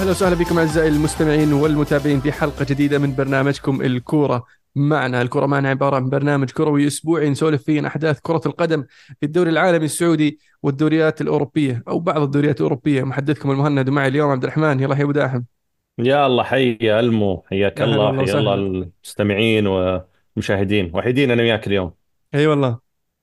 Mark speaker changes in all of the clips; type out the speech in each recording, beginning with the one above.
Speaker 1: أهلا وسهلا بكم أعزائي المستمعين والمتابعين في حلقة جديدة من برنامجكم الكورة معنا. الكرة معنا عبارة عن برنامج كروي أسبوعي نسولف فيه عن أحداث كرة القدم في الدوري العالمي السعودي والدوريات الأوروبية أو بعض الدوريات الأوروبية. محدثكم المهند ومعي اليوم عبد الرحمن. يلا يا أبو داحم.
Speaker 2: يا الله حي يا ألمو. حياك الله حيا الله المستمعين والمشاهدين. وحيدين أنا وياك اليوم.
Speaker 1: أي والله.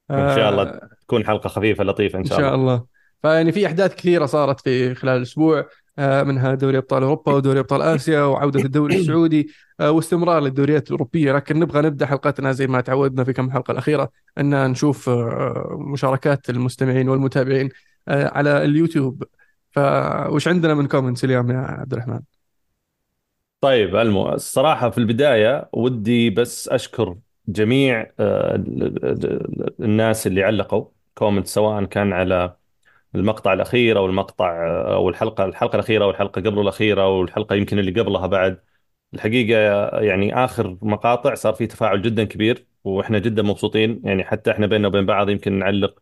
Speaker 2: وان شاء الله
Speaker 1: آه
Speaker 2: تكون حلقة خفيفة لطيفة إن
Speaker 1: إن
Speaker 2: شاء
Speaker 1: شاء
Speaker 2: الله.
Speaker 1: الله. فيعني في أحداث كثيرة صارت في خلال الأسبوع. منها دوري أبطال أوروبا ودوري أبطال آسيا وعودة الدوري السعودي آه، واستمرار للدوريات الأوروبية. لكن نبغى نبدأ حلقتنا زي ما تعودنا في كم حلقة الأخيرة أن نشوف آه، مشاركات المستمعين والمتابعين آه، على اليوتيوب. فوش عندنا من comments اليوم يا عبد الرحمن؟
Speaker 2: طيب المو الصراحة في البداية ودي بس أشكر جميع آه، ال- ال- الناس اللي علقوا كومنت سواء كان على المقطع الأخير أو المقطع أو الحلقة الحلقة الأخيرة أو الحلقة قبل الأخيرة أو الحلقة يمكن اللي قبلها بعد. الحقيقة يعني آخر مقاطع صار في تفاعل جدا كبير وإحنا جدا مبسوطين. يعني حتى إحنا بيننا وبين بعض يمكن نعلق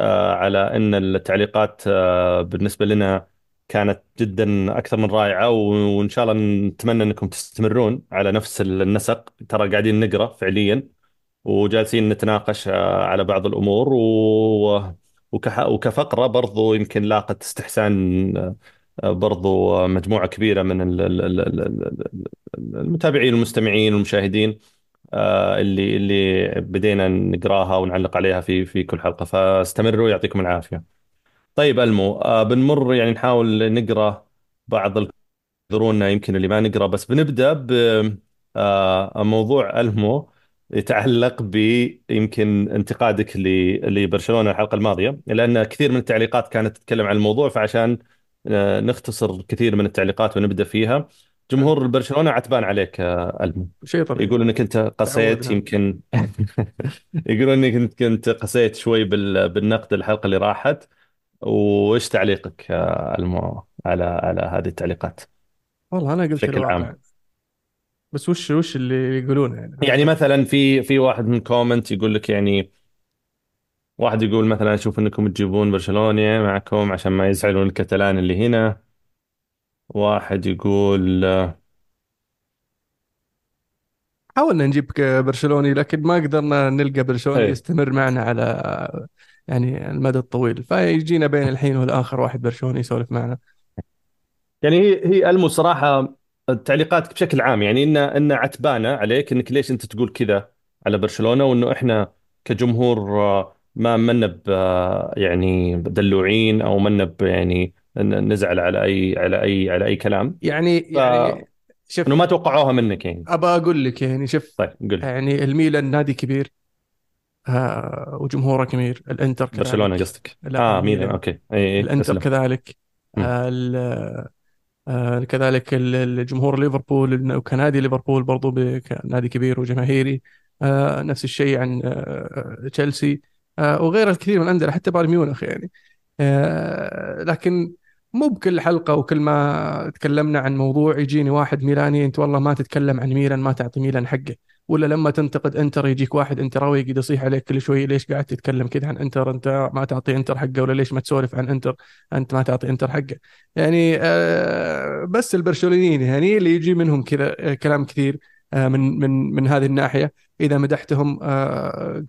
Speaker 2: آه، على أن التعليقات آه، بالنسبة لنا كانت جدا أكثر من رائعة و- وإن شاء الله نتمنى أنكم تستمرون على نفس النسق. ترى قاعدين نقرأ فعليا وجالسين نتناقش آه، على بعض الأمور و... وكح... وكفقرة برضو يمكن لاقت استحسان آه، برضو مجموعة كبيرة من ال- ال- ال- ال- ال- المتابعين والمستمعين والمشاهدين آه، اللي اللي بدينا نقراها ونعلق عليها في في كل حلقة. فاستمروا يعطيكم العافية. طيب ألمو آه، بنمر يعني نحاول نقرأ بعض يعذرونا يمكن اللي ما نقرأ بس بنبدأ بموضوع ألمو. يتعلق ب يمكن انتقادك لبرشلونه الحلقة الماضية لأن كثير من التعليقات كانت تتكلم عن الموضوع فعشان آه، نختصر كثير من التعليقات ونبدأ فيها جمهور برشلونة عتبان عليك آه، ألمو.
Speaker 1: شيء طبيعي
Speaker 2: يقول إنك أنت قسيت يمكن يقول إنك أنت كنت قسيت شوي بال- بالنقد الحلقة اللي راحت. وإيش تعليقك آه، ألمو على على هذه التعليقات؟
Speaker 1: والله أنا قلت
Speaker 2: بشكل عام.
Speaker 1: بس وش وش اللي يقولونه يعني؟
Speaker 2: يعني مثلا في في واحد من كومنت يقول لك يعني واحد يقول مثلا أشوف إنكم تجيبون برشلونة معكم عشان ما يزعلون الكتلان اللي هنا. واحد يقول
Speaker 1: حاولنا نجيب برشلوني لكن ما قدرنا نلقى برشلوني
Speaker 2: إيه.
Speaker 1: يستمر معنا على يعني المدى الطويل. فيجينا بين الحين والآخر واحد برشلوني يسولف معنا.
Speaker 2: يعني هي هي المو صراحة تعليقاتك بشكل عام يعني ان إن عتبانة عليك إنك ليش أنت تقول كذا على برشلونة وإنه إحنا كجمهور آه، ما منا ب آه، يعني دلوعين أو منا يعني نزعل على اي على اي على أي كلام.
Speaker 1: يعني
Speaker 2: فانه
Speaker 1: يعني شوف
Speaker 2: ما توقعوها منك يعني.
Speaker 1: أبى أقول لك يعني شوف
Speaker 2: طيب قل
Speaker 1: يعني الميلان نادي كبير آه وجمهوره كبير
Speaker 2: الإنتر
Speaker 1: كذلك.
Speaker 2: قصدك.
Speaker 1: لا
Speaker 2: آه ميلان
Speaker 1: الميلان
Speaker 2: okay. اي اي الإنتر
Speaker 1: كذلك. آه آه كذلك ال- الجمهور ليفربول وكنادي ليفربول برضو نادي كبير وجماهيري. آه نفس الشيء عن آه تشيلسي. وغير الكثير من الأندية حتى بايرن ميونخ يعني. لكن مو بكل حلقة وكل ما تكلمنا عن موضوع يجيني واحد ميلاني أنت والله ما تتكلم عن ميلان ما تعطي ميلان حقه. ولا لما تنتقد انتر يجيك واحد انتراوي يقعد يصيح عليك كل شوي ليش قاعد تتكلم كذا عن انتر؟ انت ما تعطي انتر حقه ولا ليش ما تسولف عن انتر؟ انت ما تعطي انتر حقه. يعني آه بس البرشلونيين يعني اللي يجي منهم كذا آه، كلام كثير آه من من من هذه الناحية. إذا مدحتهم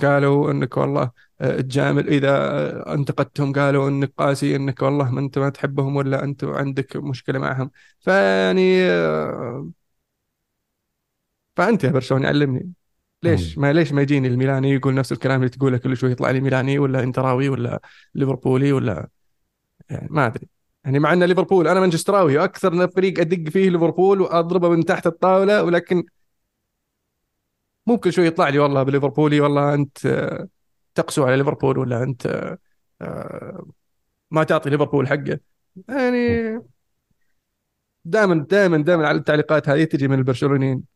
Speaker 1: قالوا إنك والله تجامل. إذا انتقدتهم قالوا إنك قاسي إنك والله ما أنت ما تحبهم ولا أنت عندك مشكلة معهم. فيعني فانت يا برشلوني علمني. ليش. ما ليش ما يجيني الميلاني يقول نفس الكلام اللي تقوله كل شوي يطلع لي ميلاني ولا إنتراوي ولا ليفربولي ولا يعني ما أدري. يعني مع إن ليفربول أنا مانشستراوي وأكثر فريق أدق فيه ليفربول وأضربه من تحت الطاولة ولكن مو كل شوي يطلع لي والله بليفربولي والله أنت تقسو على ليفربول ولا أنت آه، ما تعطي ليفربول حقه. يعني دائما دائما دائما على التعليقات هذه تجي من البرشلونيين.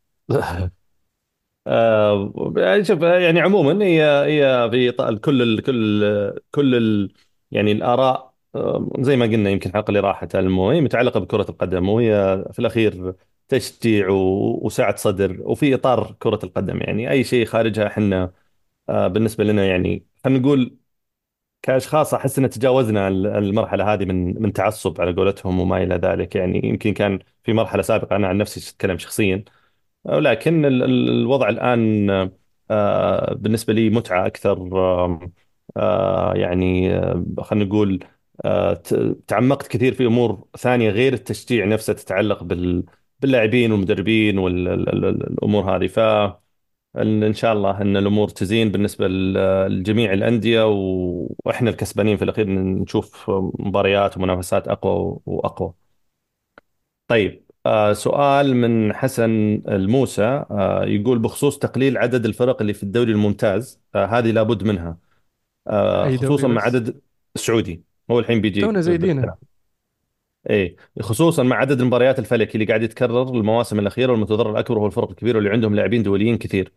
Speaker 2: آه يعني شوف يعني عموما هي هي في كل ال كل كل ال يعني الآراء آه، زي ما قلنا يمكن الحلقة اللي راحت المو هي متعلقة بكرة القدم وهي في الأخير تشجيع وسعه صدر وفي إطار كرة القدم. يعني أي شيء خارجها إحنا آه، بالنسبة لنا يعني خلينا نقول كأشخاص أحس أن تجاوزنا ال- المرحلة هذه من من تعصب على قولتهم وما إلى ذلك. يعني يمكن كان في مرحلة سابقة أنا عن نفسي أتكلم شخصيا. ولكن ال- ال- الوضع الآن آه، بالنسبة لي متعة أكثر آه، يعني آه، خلينا نقول تعمقت كثير في أمور ثانية غير التشجيع نفسه تتعلق بال باللاعبين والمدربين والأمور هذه. ف إن شاء الله أن الأمور تزين بالنسبة ل- لجميع الأندية و- وإحنا الكسبانين في الأخير نشوف مباريات ومنافسات أقوى وأقوى. طيب آه سؤال من حسن الموسى آه يقول بخصوص تقليل عدد الفرق اللي في الدوري الممتاز آه هذه لابد منها. آه
Speaker 1: أي
Speaker 2: خصوصا مع عدد السعودي. هو الحين بيجي
Speaker 1: تونا زايدينها
Speaker 2: بالكلام إيه خصوصا مع عدد المباريات الفلكي اللي قاعد يتكرر المواسم الأخيرة والمتضرر الأكبر هو الفرق الكبيرة واللي عندهم لاعبين دوليين كثير.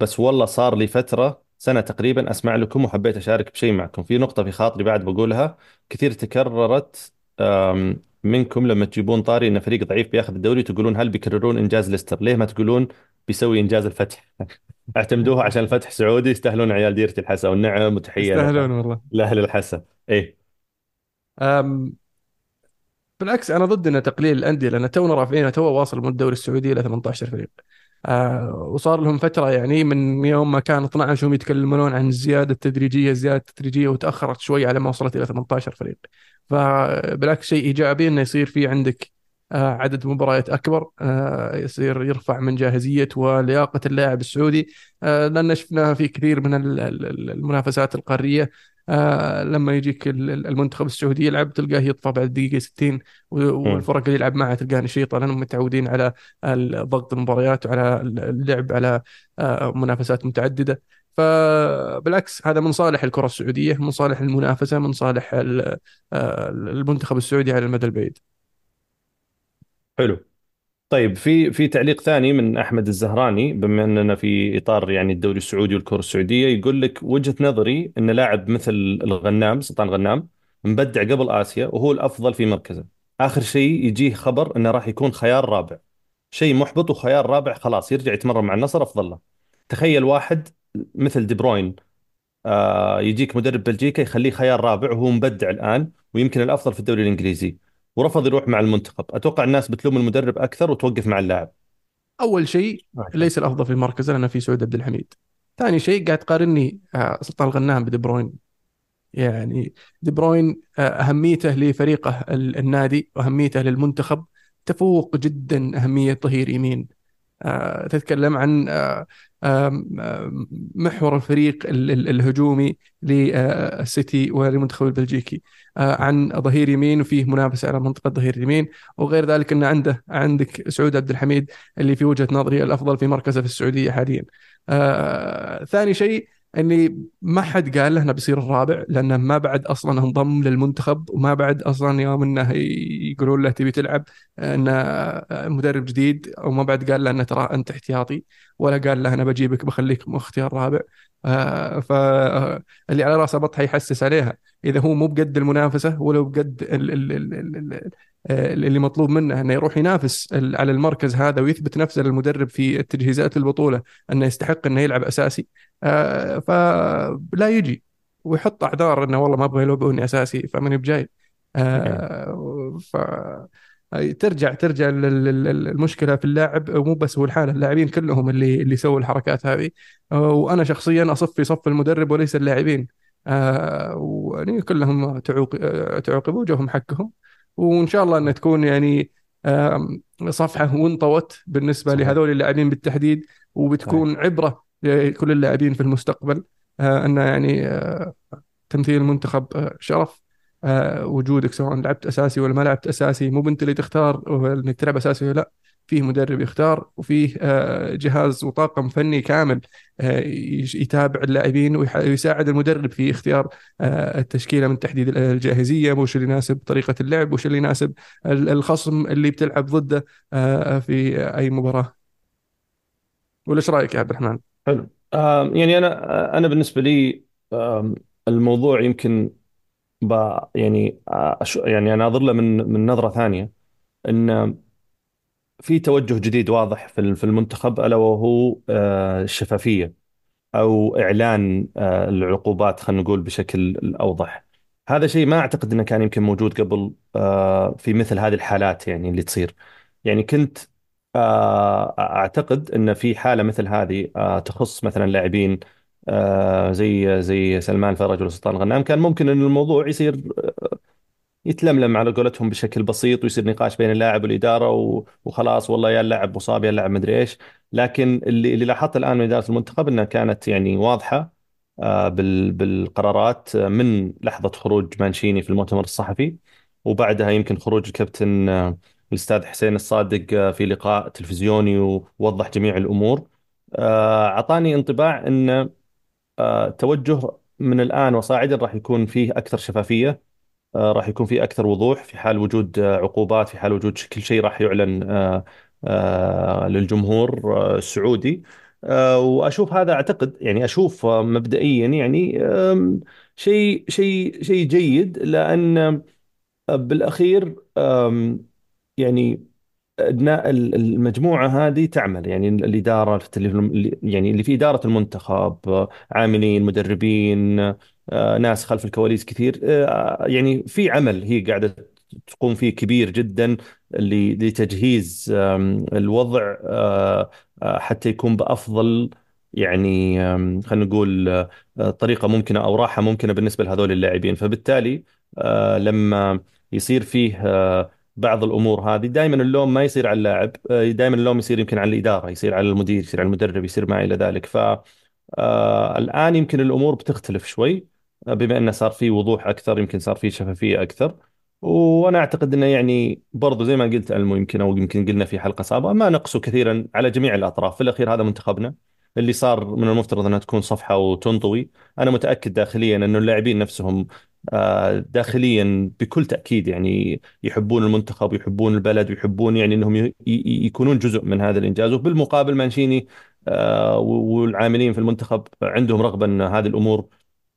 Speaker 2: بس والله صار لي فترة سنة تقريبا أسمع لكم وحبيت أشارك بشيء معكم. في نقطة في خاطري بعد بقولها كثير تكررت منكم لما تجيبون طاري أن فريق ضعيف بياخذ الدوري تقولون هل بيكررون إنجاز ليستر؟ ليه ما تقولون بيسوي إنجاز الفتح؟ اعتمدوها عشان الفتح سعودي يستاهلون عيال ديرة الحسا والنعم وتحية ل-
Speaker 1: يستاهلون والله.
Speaker 2: لأهل الحسا إيه.
Speaker 1: أم بالعكس أنا ضد إن تقليل الأندية لأن تونا رافعين تو واصل من الدوري السعودي إلى 18 فريق. آه وصار لهم فترة يعني من يوم ما كان 12 هم يتكلمون عن الزيادة التدريجية الزيادة التدريجية وتأخرت شوي على ما وصلت إلى 18 فريق. فبالعكس شيء إيجابي إنه يصير في عندك آه عدد مباريات أكبر آه يصير يرفع من جاهزية ولياقة اللاعب السعودي لأن شفناها في كثير من ال- ال- المنافسات القارية. آه لما يجيك ال- ال- المنتخب السعودي يلعب تلقاه يطفى بعد دقيقة 60 و-
Speaker 2: مم.
Speaker 1: والفرق اللي يلعب معها تلقاه نشيطه لانهم متعودين على ضغط المباريات وعلى اللعب على آه، منافسات متعددة. فبالعكس هذا من صالح الكرة السعودية من صالح المنافسة من صالح ال- آه، المنتخب السعودي على المدى البعيد.
Speaker 2: حلو. طيب في في تعليق ثاني من أحمد الزهراني بما أننا في إطار يعني الدوري السعودي والكرة السعودية يقول لك وجهة نظري إن لاعب مثل الغنام سلطان غنام مبدع قبل آسيا وهو الأفضل في مركزه. آخر شيء يجيه خبر إنه راح يكون خيار رابع. شيء محبط وخيار رابع خلاص يرجع يتمرن مع النصر أفضل له. تخيل واحد مثل دي بروين آه يجيك مدرب بلجيكا يخليه خيار رابع وهو مبدع الآن ويمكن الأفضل في الدوري الإنجليزي. ورفض يروح مع المنتخب. أتوقع الناس بتلوم المدرب أكثر وتوقف مع اللاعب.
Speaker 1: أول شيء. ليس الأفضل في المركز لأن في سعود عبد الحميد. ثاني شيء قاعد تقارني آه، سلطان الغنام بدي بروين. يعني دي بروين آه، أهميته لفريقه ال- النادي وأهميته للمنتخب. تفوق جدا أهمية ظهير يمين. آه، تتكلم عن محور الفريق ال- ال- الهجومي للسيتي والمنتخب البلجيكي. عن ظهير يمين وفيه منافسة على منطقة ظهير يمين. وغير ذلك أن عنده عندك سعود عبد الحميد اللي في وجهة نظري الأفضل في مركزه في السعودية حاليا. آه، ثاني شيء إني ما حد قال له إنه بيصير الرابع لأنه ما بعد أصلا انضم للمنتخب وما بعد أصلا يوم إنه يقولون له تبي تلعب إنه مدرب جديد أو ما بعد قال له إنه ترى أنت احتياطي ولا قال له أنا بجيبك بخليك اختيار رابع. آه، فاللي على رأسه بطحة يحسس عليها. إذا هو مو بقد المنافسة ولو بقد ال- ال- ال- ال- ال- اللي مطلوب منه إنه يروح ينافس على المركز هذا ويثبت نفسه للمدرب في التجهيزات البطولة إنه يستحق إنه يلعب أساسي. آه، فلا يجي. ويحط أعذار إنه والله ما أبغى يلعبوني أساسي فماني بجاي. آه، ف ترجع ترجع المشكلة في اللاعب. ومو بس هو الحالة اللاعبين كلهم اللي اللي سووا الحركات هذه. آه، وأنا شخصيا اصف في صف المدرب وليس اللاعبين. آه، ويعني كلهم تعوق آه، تعوقبوا وجوهم حقهم. وإن شاء الله انها تكون يعني صفحة وانطوت
Speaker 2: بالنسبة
Speaker 1: لهذول اللاعبين بالتحديد وبتكون عبرة لكل اللاعبين في المستقبل. آه، انه يعني آه، تمثيل المنتخب آه، شرف. وجودك سواء لعبت أساسي ولا ما لعبت أساسي مو بنت اللي تختار انك تلعب أساسي ولا لا. فيه مدرب يختار وفيه آه، جهاز وطاقم فني كامل آه، يتابع اللاعبين ويساعد المدرب في اختيار آه، التشكيلة من تحديد الجاهزية وش اللي يناسب طريقة اللعب وش اللي يناسب ال- الخصم اللي بتلعب ضده في أي مباراة ولا إيش رأيك يا عبد الرحمن؟
Speaker 2: حلو يعني أنا أنا بالنسبة لي الموضوع يمكن يعني يعني أنا أناظر له من من نظرة ثانية أن في توجه جديد واضح في ال- في المنتخب ألا وهو آه الشفافية أو إعلان آه، العقوبات خلينا نقول بشكل اوضح هذا شيء ما أعتقد إنه كان يمكن موجود قبل آه، في مثل هذه الحالات يعني اللي تصير. يعني كنت أعتقد إن في حالة مثل هذه تخص مثلا لاعبين زي زي سلمان فرج ولا سلطان غنام كان ممكن إن الموضوع يصير يتلملم على قولتهم بشكل بسيط ويصير نقاش بين اللاعب والإدارة وخلاص والله يا اللاعب مصاب يا اللاعب مدري إيش. لكن اللي اللي لاحظته الآن من إدارة المنتخب إنها كانت يعني واضحة آه، بال- بالقرارات آه، من لحظة خروج مانشيني في المؤتمر الصحفي وبعدها يمكن خروج الكابتن آه، الأستاذ حسين الصادق في لقاء تلفزيوني ووضح جميع الأمور. أعطاني انطباع إن توجه من الآن وصاعدا راح يكون فيه أكثر شفافية. راح يكون في أكثر وضوح في حال وجود آه، عقوبات في حال وجود كل شيء راح يعلن آه، آه، للجمهور آه، السعودي. آه، وأشوف هذا أعتقد يعني أشوف آه، مبدئيا يعني شيء شيء شيء جيد لأن آه، بالأخير يعني أبناء المجموعة هذه تعمل. يعني الإدارة اللي يعني اللي في إدارة المنتخب عاملين مدربين آه، ناس خلف الكواليس كثير. آه، يعني في عمل هي قاعدة تقوم فيه كبير جدا لتجهيز الوضع آه، آه، حتى يكون بأفضل يعني خلينا نقول آه، طريقة ممكنة أو راحة ممكنة بالنسبة لهذول اللاعبين. فبالتالي آه، لما يصير فيه آه، بعض الأمور هذه دائما اللوم ما يصير على اللاعب دائما اللوم يصير يمكن على الإدارة يصير على المدير يصير على المدرب يصير ما إلى ذلك. ف آه، الآن يمكن الأمور بتختلف شوي. آه، بما إنه صار في وضوح أكثر يمكن صار في شفافية أكثر. وأنا أعتقد إنه يعني برضو زي ما قلت ألمو يمكن أو يمكن قلنا في حلقة سابقة ما نقصوا كثيرا على جميع الأطراف. في الأخير هذا منتخبنا. اللي صار من المفترض إنها تكون صفحة وتنطوي. أنا متأكد داخليا إنه اللاعبين نفسهم آه، داخليا بكل تأكيد يعني يحبون المنتخب ويحبون البلد ويحبون يعني إنهم يكونون جزء من هذا الإنجاز. وبالمقابل مانشيني آه، والعاملين في المنتخب عندهم رغبة إن هذه الأمور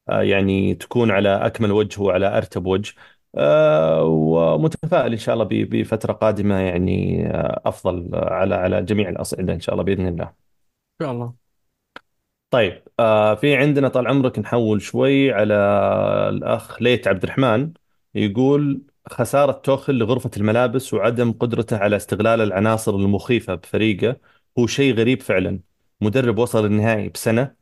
Speaker 2: يعني تكون على أكمل وجه وعلى أرتب وجه. آه، ومتفائل إن شاء الله ب- بفترة قادمة يعني آه، أفضل على على جميع الأصعدة إن شاء الله بإذن الله.
Speaker 1: شاء الله.
Speaker 2: طيب آه في عندنا طال عمرك نحول شوي على الأخ ليت عبد الرحمن. يقول خسارة توخل لغرفة الملابس وعدم قدرته على استغلال العناصر المخيفة بفريقه هو شيء غريب فعلا. مدرب وصل النهائي بسنة آه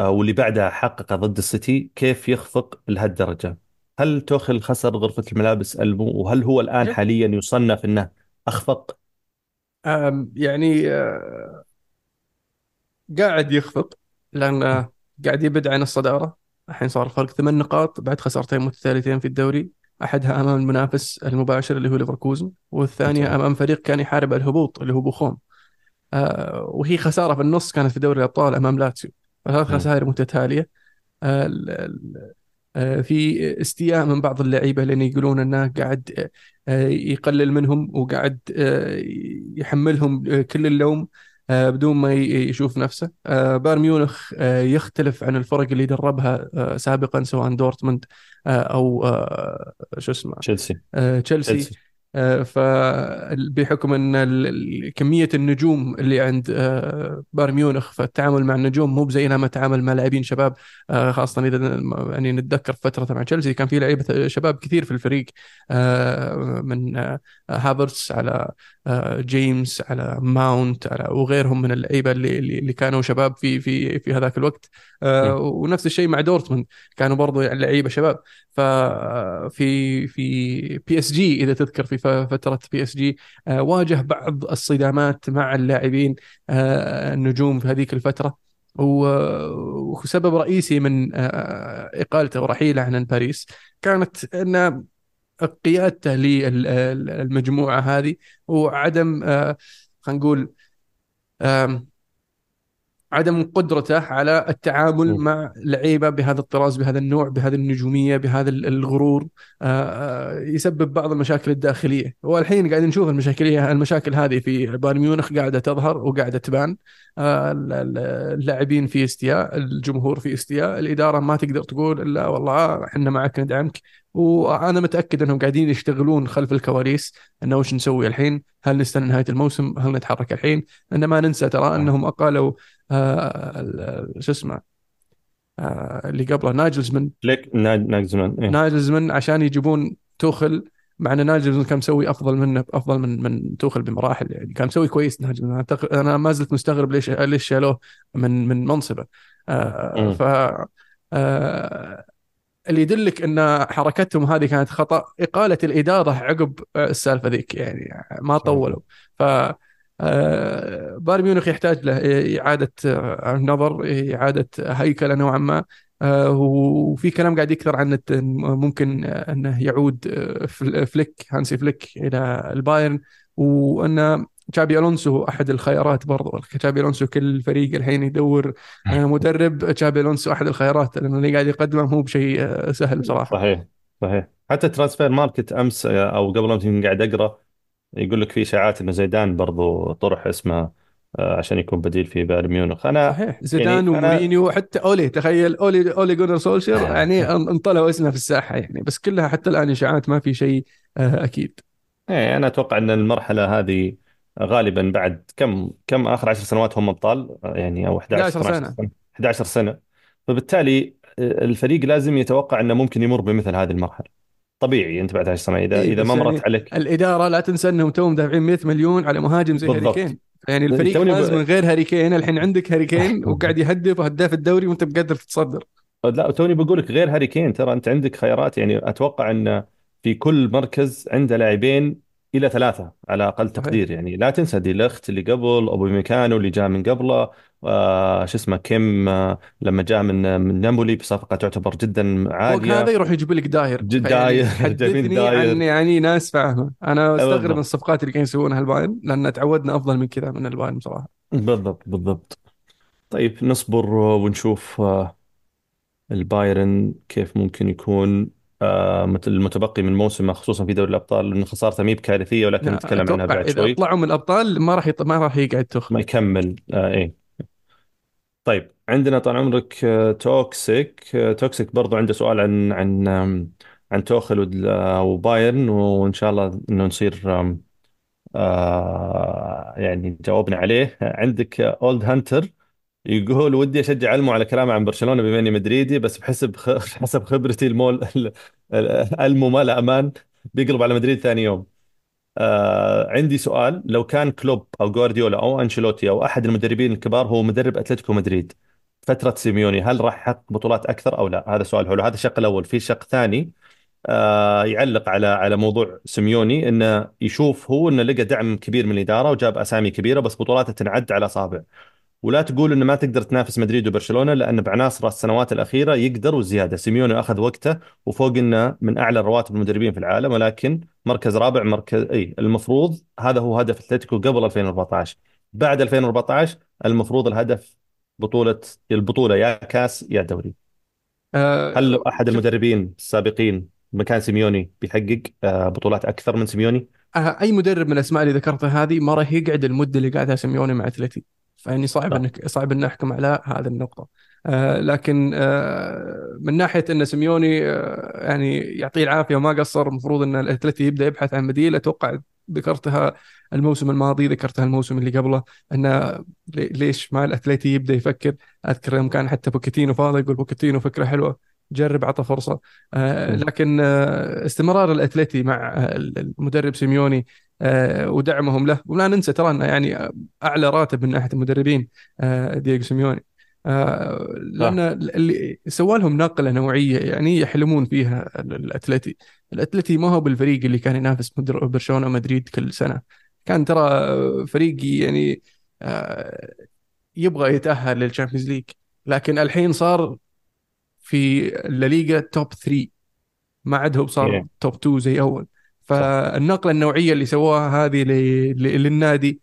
Speaker 2: واللي بعدها حقق ضد السيتي كيف يخفق لهالدرجة؟ هل توخل خسر غرفة الملابس ألمو؟ وهل هو
Speaker 1: شوف.
Speaker 2: حاليا يصنف أنه أخفق؟
Speaker 1: آم، يعني آه، قاعد يخفق لأن قاعد يبعد عن الصدارة. الحين صار الفرق ثمان نقاط بعد خسارتين متتاليتين في الدوري أحدها أمام المنافس المباشر اللي هو ليفركوزن والثانية
Speaker 2: ممتاز
Speaker 1: أمام فريق كان يحارب الهبوط اللي هو بوخوم آه، وهي خسارة في النص كانت في دوري الأبطال أمام لاتسيو. ثلاث. خسائر متتالية. آه، ال- ال- آه، في استياء من بعض اللعيبة لأن يقولون أنه قاعد آه، يقلل منهم وقاعد آه، يحملهم آه، كل اللوم آه، بدون ما يشوف نفسه. آه، بايرن ميونخ آه، يختلف عن الفرق اللي دربها آه، سابقا سواء دورتموند آه، آه، شو اسمه
Speaker 2: تشيلسي.
Speaker 1: آه، تشيلسي. آه، فبحكم أن كمية النجوم اللي عند آه، بايرن ميونخ فالتعامل مع النجوم مو زي ما تعامل مع لاعبين شباب آه، خاصة إذا يعني نتذكر فترة مع تشيلسي كان في لعيبة شباب كثير في الفريق آه، من آه، هافرتس على آه، جيمس على ماونت على وغيرهم من اللعيبه اللي اللي كانوا شباب في في في هذاك الوقت. آه،. ونفس الشيء مع دورتموند. كانوا برضو لعيبه شباب. ففي في بي اس جي إذا تذكر في فترة بي اس جي واجه بعض الصدامات مع اللاعبين آه، النجوم في هذيك الفترة. وسبب رئيسي من آه، إقالته ورحيله عن باريس كانت أن قيادته للمجموعه هذه وعدم آه، خلينا نقول عدم قدرته على التعامل
Speaker 2: مم.
Speaker 1: مع لعيبة بهذا الطراز بهذا النوع بهذه النجومية بهذا الغرور آه، آه، يسبب بعض المشاكل الداخلية والحين قاعد نشوف المشاكليه المشاكل هذه في بايرن ميونخ قاعدة تظهر وقاعدة تبان آه، ال- ال- اللاعبين في إستياء الجمهور في إستياء الإدارة ما تقدر تقول لا والله إحنا معك ندعمك وأنا متأكد أنهم قاعدين يشتغلون خلف الكواليس إنه وش نسوي الحين؟ هل نستنى نهاية الموسم؟ هل نتحرك الحين؟ لأن ما ننسى ترى أنهم أقالوا ال- شو اسمه آه، اللي قبله ناجلزمن.
Speaker 2: فليك ناجزمان إيه.
Speaker 1: ناجلزمن عشان يجيبون توخل مع إن ناجلزمن كان مسوي أفضل منه أفضل من من توخل بمراحل يعني كان مسوي كويس ناجلزمن. أنا ما زلت مستغرب ليش ليش شالوه من من منصبه. آه،. ف آه، اللي يدلك إن حركتهم هذه كانت خطأ إقالة الإدارة عقب السالفة ذيك يعني ما. طولوا. ف آه، بايرن ميونخ يحتاج له إعادة آه، نظر إعادة هيكلة نوعا ما. آه، وفي كلام قاعد يكثر عن ممكن آه، إنه يعود فل- فليك هانسي فليك إلى البايرن وإن تشابي ألونسو أحد الخيارات برضو. تشابي ألونسو كل فريق الحين يدور مدرب تشابي ألونسو أحد الخيارات لأنه اللي قاعد يقدمه مو بشيء سهل بصراحة.
Speaker 2: صحيح صحيح. حتى ترانسفير ماركت أمس أو قبل أمس قاعد أقرأ يقول لك في إشاعات انه زيدان برضو طرح اسمه آه، عشان يكون بديل في بايرن ميونخ. أنا
Speaker 1: صحيح.
Speaker 2: يعني
Speaker 1: زيدان
Speaker 2: أنا
Speaker 1: ومورينيو حتى أولي تخيل أولي أولي جونار سولشاير يعني إن- انطرح اسمه في الساحة يعني. بس كلها حتى الآن إشاعات ما في شيء آه، أكيد.
Speaker 2: إيه أنا أتوقع إن المرحلة هذه غالبا بعد كم كم آخر عشر سنوات هم أبطال آه، يعني أو 11
Speaker 1: 11
Speaker 2: 12
Speaker 1: سنة.
Speaker 2: سنة 11 سنة. فبالتالي آه، الفريق لازم يتوقع إنه ممكن يمر بمثل هذه المرحلة. طبيعي أنت بعد 10 سنه اذا
Speaker 1: اي إذا
Speaker 2: ما مرت
Speaker 1: يعني
Speaker 2: عليك.
Speaker 1: الإدارة لا تنسى إنهم توهم دافعين 100 مليون على مهاجم زي هاري كين يعني الفريق
Speaker 2: توه
Speaker 1: فاز
Speaker 2: ب...
Speaker 1: من غير هاري كين الحين عندك هاري كين وقاعد يهدف وهداف الدوري وأنت بقدر تتصدر.
Speaker 2: لا توني بقول لك غير هاري كين ترى أنت عندك خيارات. يعني أتوقع إن في كل مركز عنده لاعبين إلى ثلاثة على
Speaker 1: أقل
Speaker 2: تقدير. يعني لا تنسى دي لخت اللي قبل اوباميكانو اللي جاء من قبله. آه شو اسمه كيم آه لما جاء من من نابولي بصفقة تعتبر جدا
Speaker 1: فوق هذا
Speaker 2: عاليه
Speaker 1: يروح يجيب لك داير. جاب
Speaker 2: داير
Speaker 1: حدثني عن
Speaker 2: داير.
Speaker 1: يعني ناس فاهمة. أنا
Speaker 2: آه،
Speaker 1: أستغرب من الصفقات اللي كانوا يسوونها البايرن لأن تعودنا أفضل من كذا من البايرن بصراحة.
Speaker 2: بالضبط بالضبط. طيب نصبر ونشوف آه، البايرن كيف ممكن يكون آه، مت- المتبقي من موسمه خصوصا في دوري الأبطال. لأن خسارته مي بكارثية ولكن نتكلم عنها بعد
Speaker 1: إذا
Speaker 2: شوي.
Speaker 1: طلعوا من الأبطال ما راح يط... ما راح يقعد تخل
Speaker 2: ما يكمل. آه إيه. طيب عندنا طال عمرك آه، توكسيك آه، توكسيك برضو عنده سؤال عن عن عن توخل آه، وبايرن وإن شاء الله إنه نصير يعني جاوبنا عليه عندك أولد هانتر يقول ودي أشجع ألمو على كلامه عن برشلونة بما إني مدريدي بس بحسب. حسب خبرتي ألمو ألمو ما له أمان بيقلب على مدريد ثاني يوم آه عندي سؤال. لو كان كلوب أو جوارديولا أو أنشيلوتي أو أحد المدربين الكبار هو مدرب أتلتيكو مدريد فترة سيميوني هل راح يحقق بطولات أكثر أو لا؟ هذا سؤال حلو. هذا الشق الأول. في شق ثاني آه يعلق على على موضوع سيميوني إنه يشوف هو إنه لقى دعم كبير من الإدارة وجاب أسامي كبيرة بس بطولاته تنعد على اصابع ولا تقول إنه ما تقدر تنافس مدريد وبرشلونة لأن بعناصر السنوات الأخيرة يقدر وزياده سيميوني أخذ وقته وفوق إنه من أعلى رواتب المدربين في العالم ولكن مركز رابع مركز إيه المفروض هذا هو هدف أتلتيكو قبل 2014 بعد 2014 المفروض الهدف بطولة البطولة يا كاس يا دوري. هل لو
Speaker 1: آه
Speaker 2: احد المدربين السابقين مكان سيميوني بيحقق آه، بطولات أكثر من سيميوني؟
Speaker 1: آه أي مدرب من الأسماء اللي ذكرتها هذه ما راح يقعد المدة اللي قعدها سيميوني مع اتلتي فإني صعب إنك صعب ان نحكم على هذه النقطة. لكن آه من ناحية إن سيميوني آه يعني يعطيه العافية وما قصر المفروض إن الأتلتي يبدأ يبحث عن بديل. أتوقع ذكرتها الموسم الماضي ذكرتها الموسم اللي قبله انه لي- ليش ما الأتلتي يبدأ يفكر؟ أذكر يوم كان حتى بوكيتينو فاضي يقول بوكيتينو فكرة حلوة جرب عطى فرصة. آه. لكن آه استمرار الأتلتي مع آه، المدرب سيميوني آه ودعمهم له. ولا ننسى ترى إنه يعني أعلى راتب من ناحية المدربين آه دييغو سيميوني. آه
Speaker 2: لأن
Speaker 1: اللي سوى لهم نقله نوعية يعني يحلمون فيها ال- الأتلتي. الأتلتي ما هو بالفريق اللي كان ينافس برشلونة ومدريد كل سنة. كان ترى فريق يعني آه يبغى يتأهل لل Champions League. لكن الحين صار في الليغا top 3 ما عاد هو صار. توب 2 زي
Speaker 2: أول.
Speaker 1: فالنقله النوعية اللي سووها هذه للنادي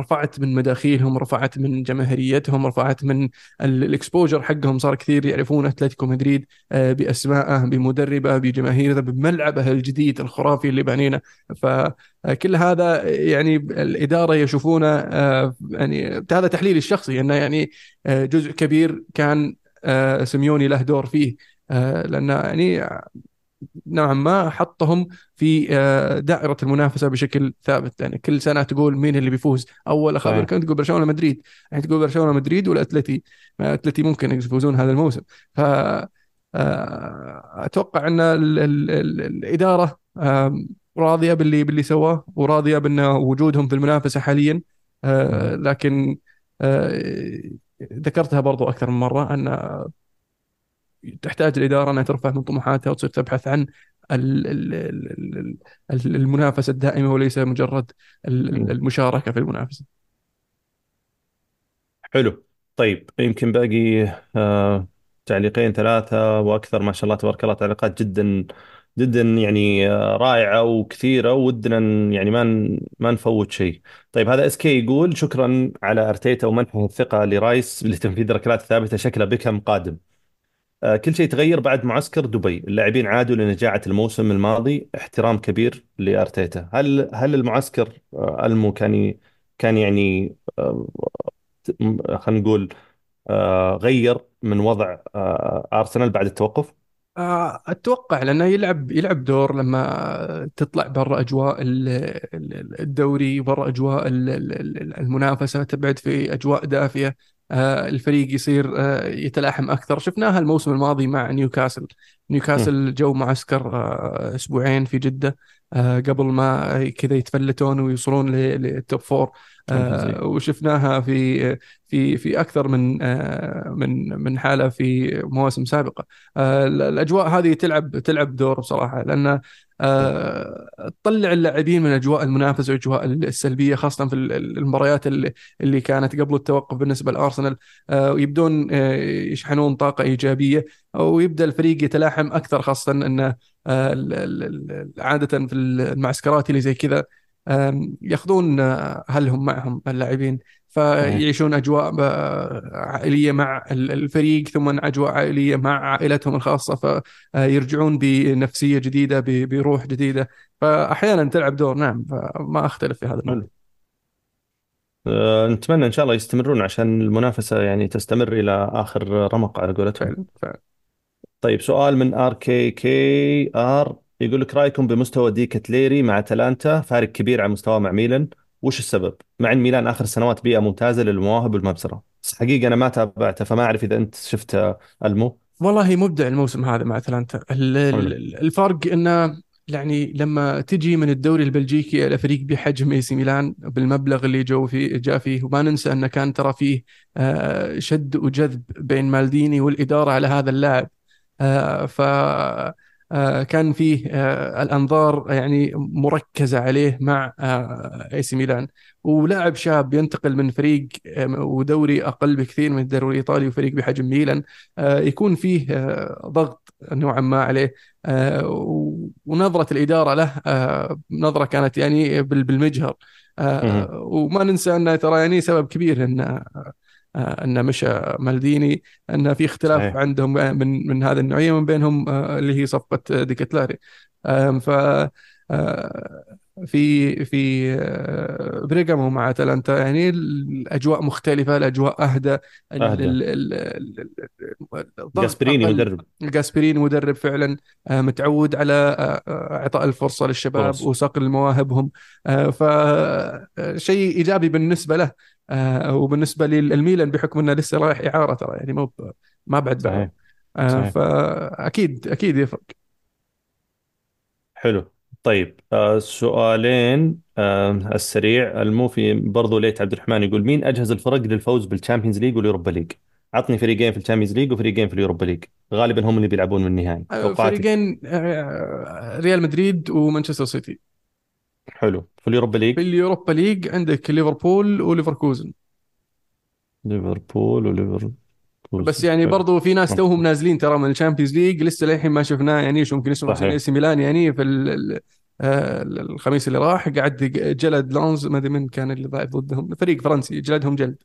Speaker 1: رفعت من مداخيلهم رفعت من جماهيريتهم رفعت من الاكسبوجر حقهم صار كثير يعرفون أتلتيكو مدريد آه، بأسمائه بمدربه بجماهيره بملعبه الجديد الخرافي اللي بانينه فكل هذا يعني الإدارة يشوفونه آه، يعني هذا تحليلي الشخصي إنه يعني آه، جزء كبير كان آه، سيميوني له دور فيه. آه، لأن يعني نوعا ما حطهم في آه، دائرة المنافسة بشكل ثابت. يعني كل سنة تقول مين اللي بيفوز. أول خبر كنت تقول برشلونة مدريد. يعني تقول برشلونة مدريد والأتلتي الأتلتي ممكن يفوزون هذا الموسم. ف آه، أتوقع أن ال ال ال الإدارة آم، راضية باللي باللي سواه وراضية بأن وجودهم في المنافسة حاليا. آه،. لكن ذكرتها برضو أكثر من مرة أن تحتاج الإدارة أنها ترفع من طموحاتها وتصير تبحث عن ال- ال- ال- ال- المنافسة الدائمة وليس مجرد ال- المشاركة في المنافسة.
Speaker 2: حلو. طيب يمكن باقي آه تعليقين ثلاثة وأكثر. ما شاء الله تبارك الله تعليقات جدا جدا يعني آه رائعة وكثيرة. ودنا يعني ما ما نفوت شيء. طيب هذا اس كي يقول شكرا على أرتيتا ومنحه الثقة لرايس لتنفيذ ركلات ثابتة شكله بيكهام قادم؟ كل شيء تغير بعد معسكر دبي. اللاعبين عادوا لنجاعة الموسم الماضي احترام كبير لأرتيتا. هل هل المعسكر آه ألمو كان كان يعني آه خلينا نقول آه، غير من وضع آه، أرسنال بعد التوقف؟
Speaker 1: آه، أتوقع لأنه يلعب يلعب دور لما تطلع برا أجواء ال- ال- الدوري برا أجواء ال- ال- المنافسة تبعد في أجواء دافية. آه، الفريق يصير آه، يتلاحم أكثر. شفناها الموسم الماضي مع نيوكاسل. نيوكاسل جو معسكر آه، أسبوعين في جدة آه، قبل ما كذا يتفلتون ويوصلون لل
Speaker 2: top four
Speaker 1: آه، وشفناها في في في أكثر من آه، من من حالة في مواسم سابقة. آه، الأجواء هذه تلعب تلعب دور بصراحة لأن آه، تطلع اللاعبين من أجواء المنافسه والاجواء السلبية خاصة في المباريات اللي كانت قبل التوقف بالنسبة لأرسنال. آه، ويبدون آه، يشحنون طاقة إيجابية ويبدأ الفريق يتلاحم أكثر خاصة انه آه، عادة في المعسكرات اللي زي كذا. ياخذون آه، أهلهم معهم اللاعبين. فيعيشون أجواء آه، عائلية مع ال- الفريق ثم أجواء عائلية مع عائلتهم الخاصة فيرجعون بنفسية جديدة بروح جديدة. فأحيانا تلعب دور نعم فما أختلف في هذا النقطه
Speaker 2: آه، نتمنى إن شاء الله يستمرون عشان المنافسة يعني تستمر إلى آخر رمق على قولتهم.
Speaker 1: فعلا فعلا.
Speaker 2: طيب سؤال من آر كي كي آر يقول لك رأيكم بمستوى دي كتيلاري مع أتلانتا فارق كبير عن مستواه مع ميلان وش السبب؟ مع إن ميلان آخر سنوات بيئة ممتازة للمواهب والمبصرة. بس حقيقة أنا ما تابعته فما أعرف إذا أنت شفت ألمو.
Speaker 1: والله مبدع الموسم هذا مع أتلانتا. الفرق إنه يعني لما تجي من الدوري البلجيكي إلى فريق بحجم إي سي ميلان بالمبلغ اللي جو فيه جاء فيه وما ننسى انه كان ترى فيه آه، شد وجذب بين مالديني والإدارة على هذا اللاعب. آه، ف كان فيه آه، الأنظار يعني مركزة عليه مع إي سي ميلان. ولاعب شاب ينتقل من فريق آه، ودوري أقل بكثير من الدوري الإيطالي وفريق بحجم ميلان. آه، يكون فيه آه، ضغط نوعا ما عليه. آه، و- ونظرة الإدارة له آه، نظرة كانت يعني بال- بالمجهر. آه، وما ننسى أنه ترى يعني سبب كبير أن آه، أن مشى مالديني أن في اختلاف
Speaker 2: صحيح.
Speaker 1: عندهم من من هذه النوعية من بينهم آه، اللي هي صفقة ديكتلاري ف آه، في في بريغامو مع أتلانتا يعني الأجواء مختلفة الأجواء أهدى
Speaker 2: أهدى.
Speaker 1: ال- ال- ال- ال- الضغط
Speaker 2: جاسبريني مدرب.
Speaker 1: جاسبرين مدرب فعلا متعود على إعطاء الفرصة للشباب
Speaker 2: فرص.
Speaker 1: وصقل مواهبهم. فشيء إيجابي بالنسبة له. آه، وبالنسبة للميلان بحكم إنه لسه رايح إعارة ترى يعني مو ما بعد
Speaker 2: صحيح
Speaker 1: آه، فأكيد أكيد يفرق.
Speaker 2: حلو. طيب آه سؤالين آه السريع. الموفي برضو ليت عبد الرحمن يقول مين أجهز الفرق للفوز بال Champions League وال Europa League عطني فريقين في الشامبيونز ليج وفريقين في اليوروبا ليج غالبا هم اللي بيلعبون من النهائي
Speaker 1: فريقين ريال مدريد ومانشستر سيتي.
Speaker 2: حلو. في اليوروبا
Speaker 1: في
Speaker 2: ليج
Speaker 1: اليوروبا ليج عندك ليفربول وليفركوزن.
Speaker 2: ليفربول
Speaker 1: بس
Speaker 2: وليفركوزن
Speaker 1: يعني
Speaker 2: حلو.
Speaker 1: برضو في ناس توهم
Speaker 2: منطقي
Speaker 1: نازلين ترى من الشامبيونز ليج لسه للحين ما شفناه يعني شو ممكن يسمع
Speaker 2: إي
Speaker 1: سي ميلان يعني في ال- ال- آه، الخميس اللي راح قاعد جلد لونز ما أدري من كان اللي ضايف ضدهم فريق فرنسي جلدهم جلد.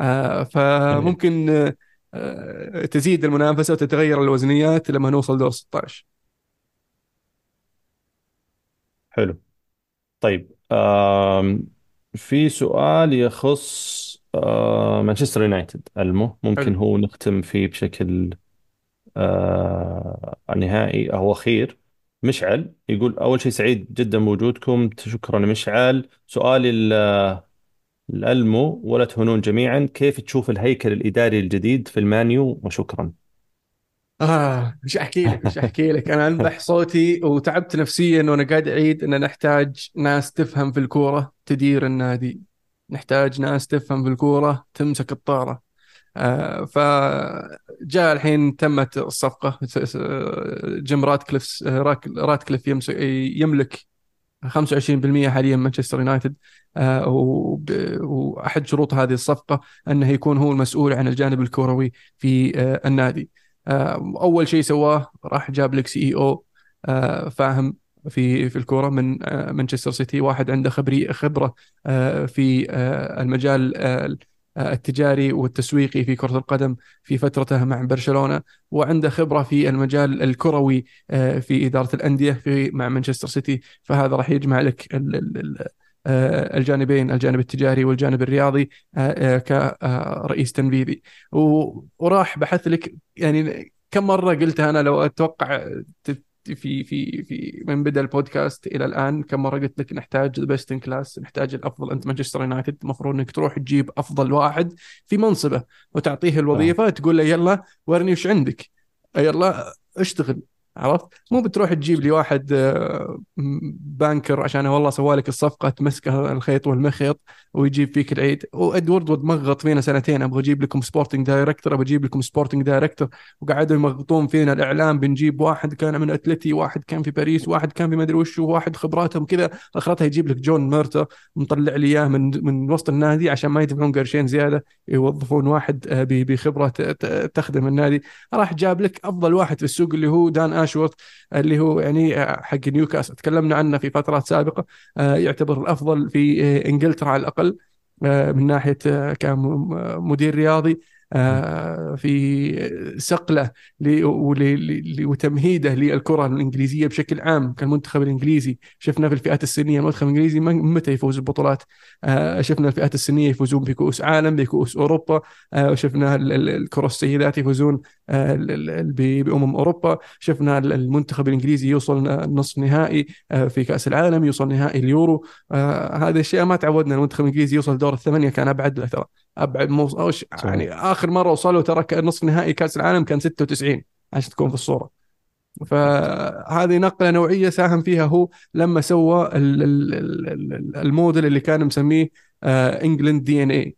Speaker 1: آه، فممكن آه، آه، تزيد المنافسة وتتغير الوزنيات لما نوصل دور 16
Speaker 2: حلو. طيب آم في سؤال يخص آه مانشستر يونايتد. المو
Speaker 1: حلو.
Speaker 2: ممكن هو نختم فيه بشكل آه نهائي أو أخير. مشعل يقول أول شيء سعيد جدا بوجودكم شكرا مشعل. سؤالي ل- لألمو ولا تهونون جميعا كيف تشوف الهيكل الإداري الجديد في المانيو؟ وشكرا.
Speaker 1: آه مش أحكي لك مش أحكي لك؟ أنا أنبح صوتي وتعبت نفسيا وأنا قاعد أعيد أن نحتاج ناس تفهم في الكورة تدير النادي. نحتاج ناس تفهم في الكورة تمسك الطارة آه فجاء الحين تمت س- جيم راتكليف راتكليف يملك 25% حاليا مانشستر يونايتد. آه، وأحد شروط هذه الصفقة أنه يكون هو المسؤول عن الجانب الكروي في آه، النادي. أول شيء سواه راح جاب لك CEO فاهم في في الكورة من آه، مانشستر سيتي واحد عنده خبري خبرة آه، في آه، المجال آه، التجاري والتسويقي في كرة القدم في فترته مع برشلونة وعنده خبرة في المجال الكروي آه، في إدارة الأندية في مع مانشستر سيتي فهذا راح يجمع لك ال- ال- آه، الجانبين الجانب التجاري والجانب الرياضي آه، آه، كرئيس تنفيذي وراح بحث لك يعني كم مرة قلتها أنا لو أتوقع ت- في في في من بدأ البودكاست إلى الآن كم مرة قلت لك نحتاج best in class نحتاج الأفضل أنت مانشستر يونايتد المفروض أنك تروح تجيب أفضل واحد في منصبه وتعطيه
Speaker 2: آه.
Speaker 1: الوظيفة تقول له يلا ورني وش عندك يلا اشتغل عرفت؟ مو بتروح تجيب لي واحد آه، banker عشان والله سوى لك الصفقة تمسكه الخيط والمخيط ويجيب فيك العيد. وودوارد مغط فينا سنتين أبغى أجيب لكم sporting director أبغى أجيب لكم sporting director وقعدوا يمغطون فينا الإعلام بنجيب واحد كان من أتلتي واحد كان في باريس واحد كان في مدري وش واحد خبراتهم كذا. أخرتها يجيب لك جون ميرتو مطلع لي إياه من من وسط النادي عشان ما يدفعون قرشين زيادة يوظفون واحد آه، بخبرة تخدم النادي. راح جاب لك أفضل واحد في السوق اللي هو دان اشورث اللي هو يعني آه، حق نيوكاسل. تكلمنا عنه في فترات سابقة. آه، يعتبر الأفضل في آه، إنجلترا على الأقل. من ناحية آه، كان م- مدير رياضي. في صقله وتمهيده للكرة الإنجليزية بشكل عام. كالمنتخب الإنجليزي شفنا في الفئات السنية المنتخب الإنجليزي متى يفوز بالبطولات آه، شفنا الفئات السنية يفوزون بكؤوس عالم بكؤوس أوروبا. شفنا ال- ال- الكرة السيدات يفوزون بأمم أوروبا. شفنا ال- المنتخب الإنجليزي يوصل نصف نهائي آه، في كأس العالم يوصل نهائي اليورو. آه، هذه الاشياء ما تعودنا. المنتخب الإنجليزي يوصل دور الثمانية كان أبعد له ترى أبعد مو يعني آخر مرة وصلوا ترى نصف نهائي كأس العالم كان 96 عشان تكون في الصورة. فهذه نقلة نوعية ساهم فيها هو لما سوى ال- ال- ال- ال- الموديل اللي كان مسميه England DNA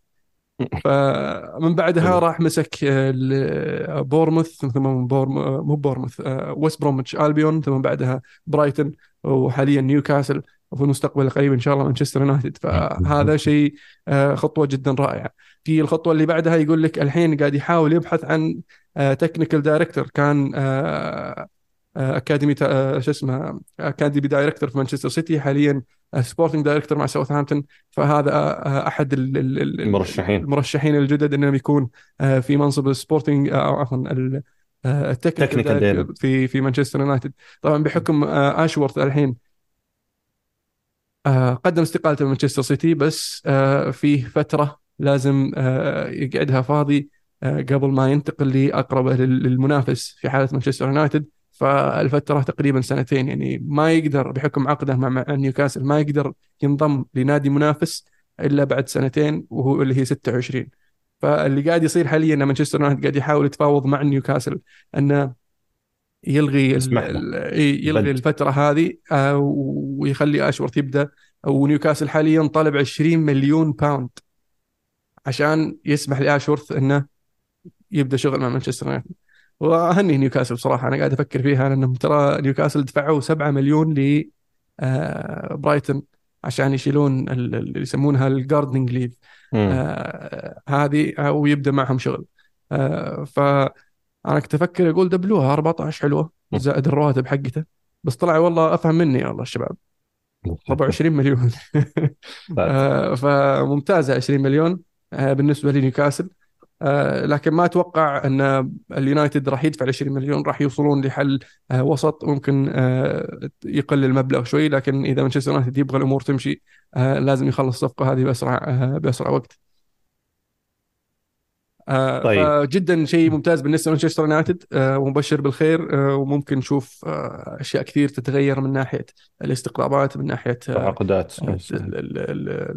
Speaker 1: فمن بعدها راح مسك آه، ال- بورموث ثم بورم آه، مو بورموث آه، ويست برومتش ألبيون ثم بعدها برايتون وحاليا نيوكاسل وفي المستقبل القريب إن شاء الله مانشستر يونايتد. فهذا شيء آه، خطوة جدا رائعة. في الخطوة اللي بعدها يقول لك الحين قاعد يحاول يبحث عن technical director كان آه، آه، academy آه، شو اسمه academy director في مانشستر سيتي حاليا sporting director مع ساوثهامبتون فهذا آه، أحد ال- ال-
Speaker 2: المرشحين.
Speaker 1: المرشحين الجدد انه يكون آه، في منصب ال sporting أو عفوا ال- آه، ال
Speaker 2: technical
Speaker 1: في في مانشستر يونايتد طبعا بحكم آه، اشورث الحين آه، قدم استقالته من مانشستر سيتي بس آه، في فترة لازم آه، يقعدها فاضي آه، قبل ما ينتقل لأقرب لل- للمنافس في حالة مانشستر يونايتد فالفترة تقريبا سنتين يعني ما يقدر بحكم عقده مع نيوكاسل ما يقدر ينضم لنادي منافس إلا بعد سنتين وهو اللي هي 26 فاللي قاعد يصير حاليا إن مانشستر يونايتد قاعد يحاول يتفاوض مع نيوكاسل إنه يلغي يلغي
Speaker 2: بند
Speaker 1: الفترة هذه آه، ويخلي أشورث يبدأ. ونيوكاسل حاليا طالب 20 مليون pound عشان يسمح لأشورث إنه يبدأ شغل مع مانشستر يونايتد. وأهني نيوكاسل بصراحه أنا قاعد أفكر فيها لأنهم ترى نيوكاسل دفعوا 7 مليون ل آه، برايتون عشان يشيلون ال- ال- اللي يسمونها ال gardening
Speaker 2: leave.
Speaker 1: آه، هذه آه، ويبدا معهم شغل. آه، فانا كنت أفكر أقول دبلوها 14 حلوة زائد الرواتب حقته بس طلع والله أفهم مني والله الشباب. 24 مليون.
Speaker 2: طيب.
Speaker 1: آه، فممتازة 20 مليون آه، بالنسبة لنيوكاسل. لكن ما أتوقع أن اليونايتد راح يدفع ال 20 مليون راح يوصلون لحل آه، وسط ممكن آه، يقل المبلغ شوي لكن إذا مانشستر يونايتد يبغى الأمور تمشي آه، لازم يخلص الصفقه هذه بأسرع آه، بأسرع وقت. آه،
Speaker 2: طيب.
Speaker 1: فجدا شيء ممتاز بالنسبة لمانشستر يونايتد آه، ومبشر بالخير آه، وممكن نشوف آه، أشياء كثير تتغير من ناحية الاستقطابات من ناحية
Speaker 2: تعاقدات
Speaker 1: ال-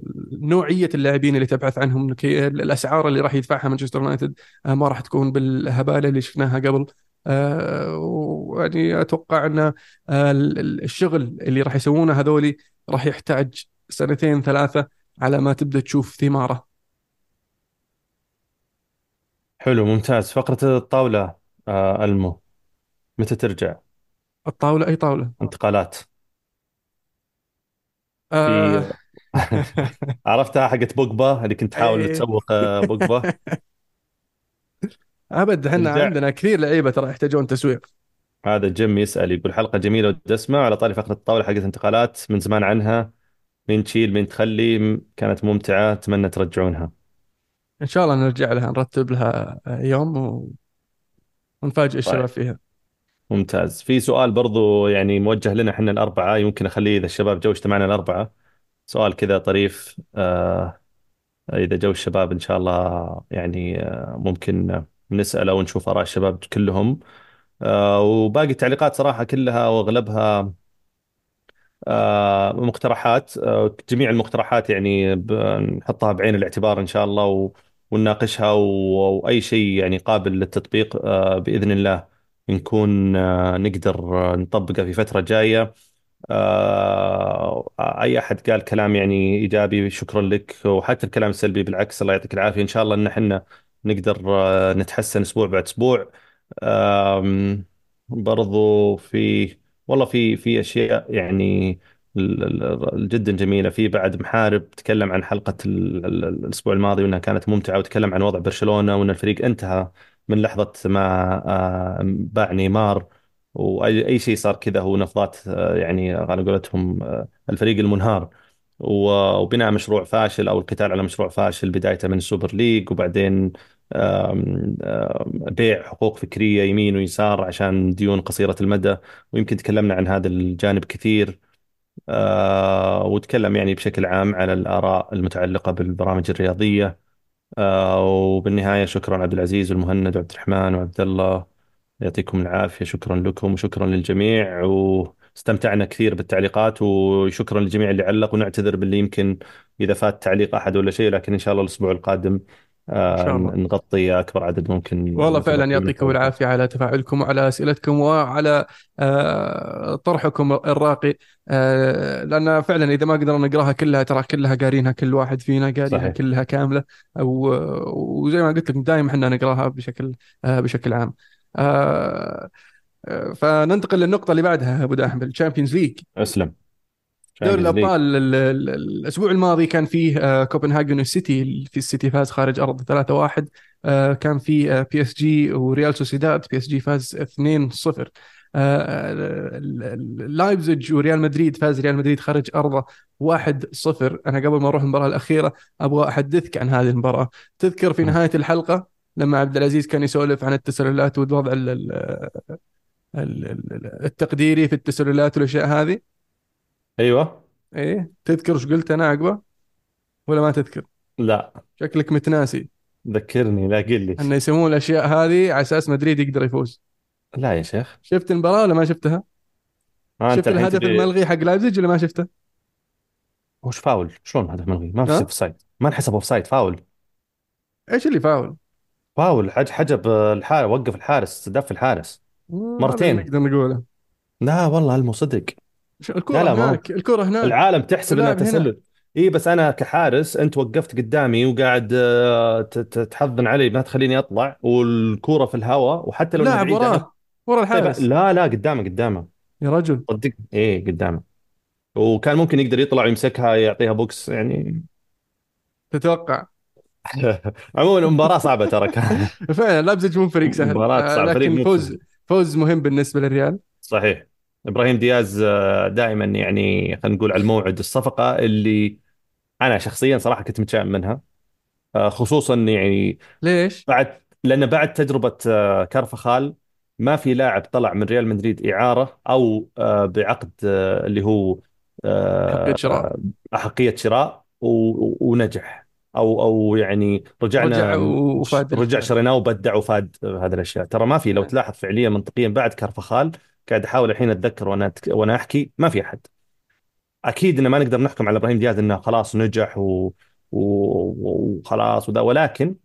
Speaker 1: نوعية اللاعبين اللي تبحث عنهم الأسعار اللي راح يدفعها مانشستر يونايتد آه، ما راح تكون بالهبالة اللي شفناها قبل. آه، ويعني أتوقع أن آه، ال- ال- الشغل اللي راح يسوونه هذولي راح يحتاج سنتين ثلاثة على ما تبدأ تشوف ثماره.
Speaker 2: حلو ممتاز. فقرة الطاولة آه ألمو متى ترجع؟
Speaker 1: الطاولة أي طاولة؟
Speaker 2: انتقالات.
Speaker 1: آه.
Speaker 2: في عرفتها حقت بوجبا؟ اللي كنت تحاول
Speaker 1: إيه.
Speaker 2: تسوق آه، بوجبا؟
Speaker 1: أبد
Speaker 2: إحنا
Speaker 1: عندنا كثير لعيبة ترى يحتاجون تسويق.
Speaker 2: هذا جيم يسأل يقول حلقة جميلة ودسمة على طاري فقرة الطاولة حقت انتقالات من زمان عنها مين تشيل مين تخلي م- كانت ممتعة أتمنى ترجعونها.
Speaker 1: إن شاء الله نرجع لها نرتب لها يوم و- ونفاجئ الشباب
Speaker 2: طيب.
Speaker 1: فيها.
Speaker 2: ممتاز. في سؤال برضو يعني موجه لنا إحنا الأربعة يمكن أخليه إذا الشباب جو اجتمعنا الأربعة. سؤال كذا طريف آه إذا جو الشباب إن شاء الله يعني آه ممكن نسأله ونشوف آراء الشباب كلهم. آه وباقي التعليقات صراحة كلها وأغلبها آه، مقترحات آه، جميع المقترحات يعني بنحطها بعين الاعتبار إن شاء الله و- ونناقشها و- وأي شيء يعني قابل للتطبيق آه، بإذن الله نكون آه، نقدر آه، نطبقه في فترة جاية. آه، أي أحد قال كلام يعني إيجابي شكرا لك. وحتى الكلام السلبي بالعكس الله يعطيك العافية. إن شاء الله إن إحنا نقدر نتحسن أسبوع بعد أسبوع. آم، برضو في والله في في أشياء يعني جدا جميلة. في بعد محارب تكلم عن حلقة ال- ال- الأسبوع الماضي وإنها كانت ممتعة وتكلم عن وضع برشلونة وإن الفريق انتهى من لحظة ما آه، باع نيمار وأي أي شيء صار كذا هو نفضات آه، يعني على قولتهم آه، الفريق المنهار. وبناء مشروع فاشل أو القتال على مشروع فاشل بدايته من ال Super League وبعدين بيع حقوق فكرية يمين ويسار عشان ديون قصيرة المدى. ويمكن تكلمنا عن هذا الجانب كثير. آه، وتكلم يعني بشكل عام على الآراء المتعلقة بالبرامج الرياضية. آه، وبالنهاية شكرا عبد العزيز والمهند وعبد الرحمن وعبد الله. يعطيكم العافية. شكرا لكم وشكرا للجميع. واستمتعنا كثير بالتعليقات وشكرا للجميع اللي علق. ونعتذر باللي يمكن إذا فات تعليق أحد ولا شيء لكن إن شاء الله الأسبوع القادم نغطي أكبر عدد ممكن
Speaker 1: والله فعلا يعطيكم العافية على تفاعلكم وعلى أسئلتكم وعلى آه، طرحكم الراقي. آه، لأن فعلا إذا ما قدرنا نقراها كلها ترى كلها قارينها كل واحد فينا قاريها
Speaker 2: صحيح.
Speaker 1: كلها كاملة. وزي ما قلت لك دائما إحنا نقراها بشكل آه، بشكل عام. فننتقل للنقطة اللي بعدها أبو داحم ال Champions League
Speaker 2: أسلم.
Speaker 1: دوري الأبطال ال- ال- الأسبوع الماضي كان فيه آه، كوبنهاجن والسيتي في السيتي فاز خارج أرض 3-1 آه، كان في PSG وريال سوسيداد PSG فاز 2-0 آه، لايبزيج وريال مدريد فاز ريال مدريد خارج أرضه 1-0 أنا قبل ما أروح المباراة الأخيرة أبغى أحدثك عن هذه المباراة. تذكر في نهاية الحلقة لما عبد العزيز كان يسولف عن التسللات والوضع ال- ال- ال- ال- التقديري في التسللات والأشياء هذه؟
Speaker 2: أيوة.
Speaker 1: إيه تذكر إيش قلت أنا عقبة؟ ولا ما تذكر؟
Speaker 2: لا.
Speaker 1: شكلك متناسي.
Speaker 2: ذكرني لا قل لي.
Speaker 1: انه يسوون الأشياء هذه على أساس مدريد يقدر يفوز.
Speaker 2: لا يا شيخ.
Speaker 1: شفت المباراة ولا ما شفتها؟
Speaker 2: ما أنت
Speaker 1: شفت
Speaker 2: الحين
Speaker 1: الهدف
Speaker 2: تبي
Speaker 1: الملغي حق لايبزيج ولا ما شفته؟
Speaker 2: وش فاول؟ شلون هذا ملغي؟ ما في
Speaker 1: ها؟
Speaker 2: offside ما انحسب offside foul.
Speaker 1: إيش اللي foul؟
Speaker 2: foul حج حجب الحارس وقف الحارس دف الحارس.
Speaker 1: مم، هذا اللي
Speaker 2: مرتين.
Speaker 1: نقدر نقوله.
Speaker 2: لا والله مو صدق.
Speaker 1: شو-
Speaker 2: لا لا
Speaker 1: هناك الكرة هناك.
Speaker 2: العالم تحسب
Speaker 1: إنها
Speaker 2: تسلل. إي بس أنا كحارس أنت وقفت قدامي وقاعد آه، تحضن علي ما تخليني أطلع والكورة في الهواء وحتى لو
Speaker 1: لاعب. وراه ورا
Speaker 2: طيب
Speaker 1: الحارس.
Speaker 2: لا لا قدامه قدامه.
Speaker 1: يا رجل.
Speaker 2: صدق؟ إيه قدامه. وكان ممكن يقدر يطلع ويمسكها يعطيها box يعني.
Speaker 1: تتوقع.
Speaker 2: عموما المباراة صعبة ترى كان
Speaker 1: فعلا لايبزيج مو فريق سهل.
Speaker 2: مباراة
Speaker 1: آه،
Speaker 2: صعبة فريق
Speaker 1: لكن
Speaker 2: مو
Speaker 1: فوز فوز مهم بالنسبة للريال.
Speaker 2: صحيح. إبراهيم دياز آه، دائما يعني خلينا نقول على الموعد الصفقة اللي أنا شخصيا صراحة كنت متشائم منها. آه، خصوصا يعني
Speaker 1: ليش؟
Speaker 2: بعد لأن بعد تجربة آه، كارفخال ما في لاعب طلع من ريال مدريد إعارة أو بعقد اللي هو
Speaker 1: حقية
Speaker 2: آه،
Speaker 1: شراء
Speaker 2: أحقية شراء ونجح أو أو يعني
Speaker 1: رجع
Speaker 2: رجعنا ش-
Speaker 1: وفاد
Speaker 2: رجع شريناه وبدع وفاد هذه الأشياء. ترى ما في لو تلاحظ فعليا منطقيا بعد كارفخال قاعد أحاول الحين أتذكر وأنا أتك... وأنا أحكي ما في أحد. أكيد إن ما نقدر نحكم على إبراهيم دياز إنه خلاص نجح و... و... وخلاص وذا ولكن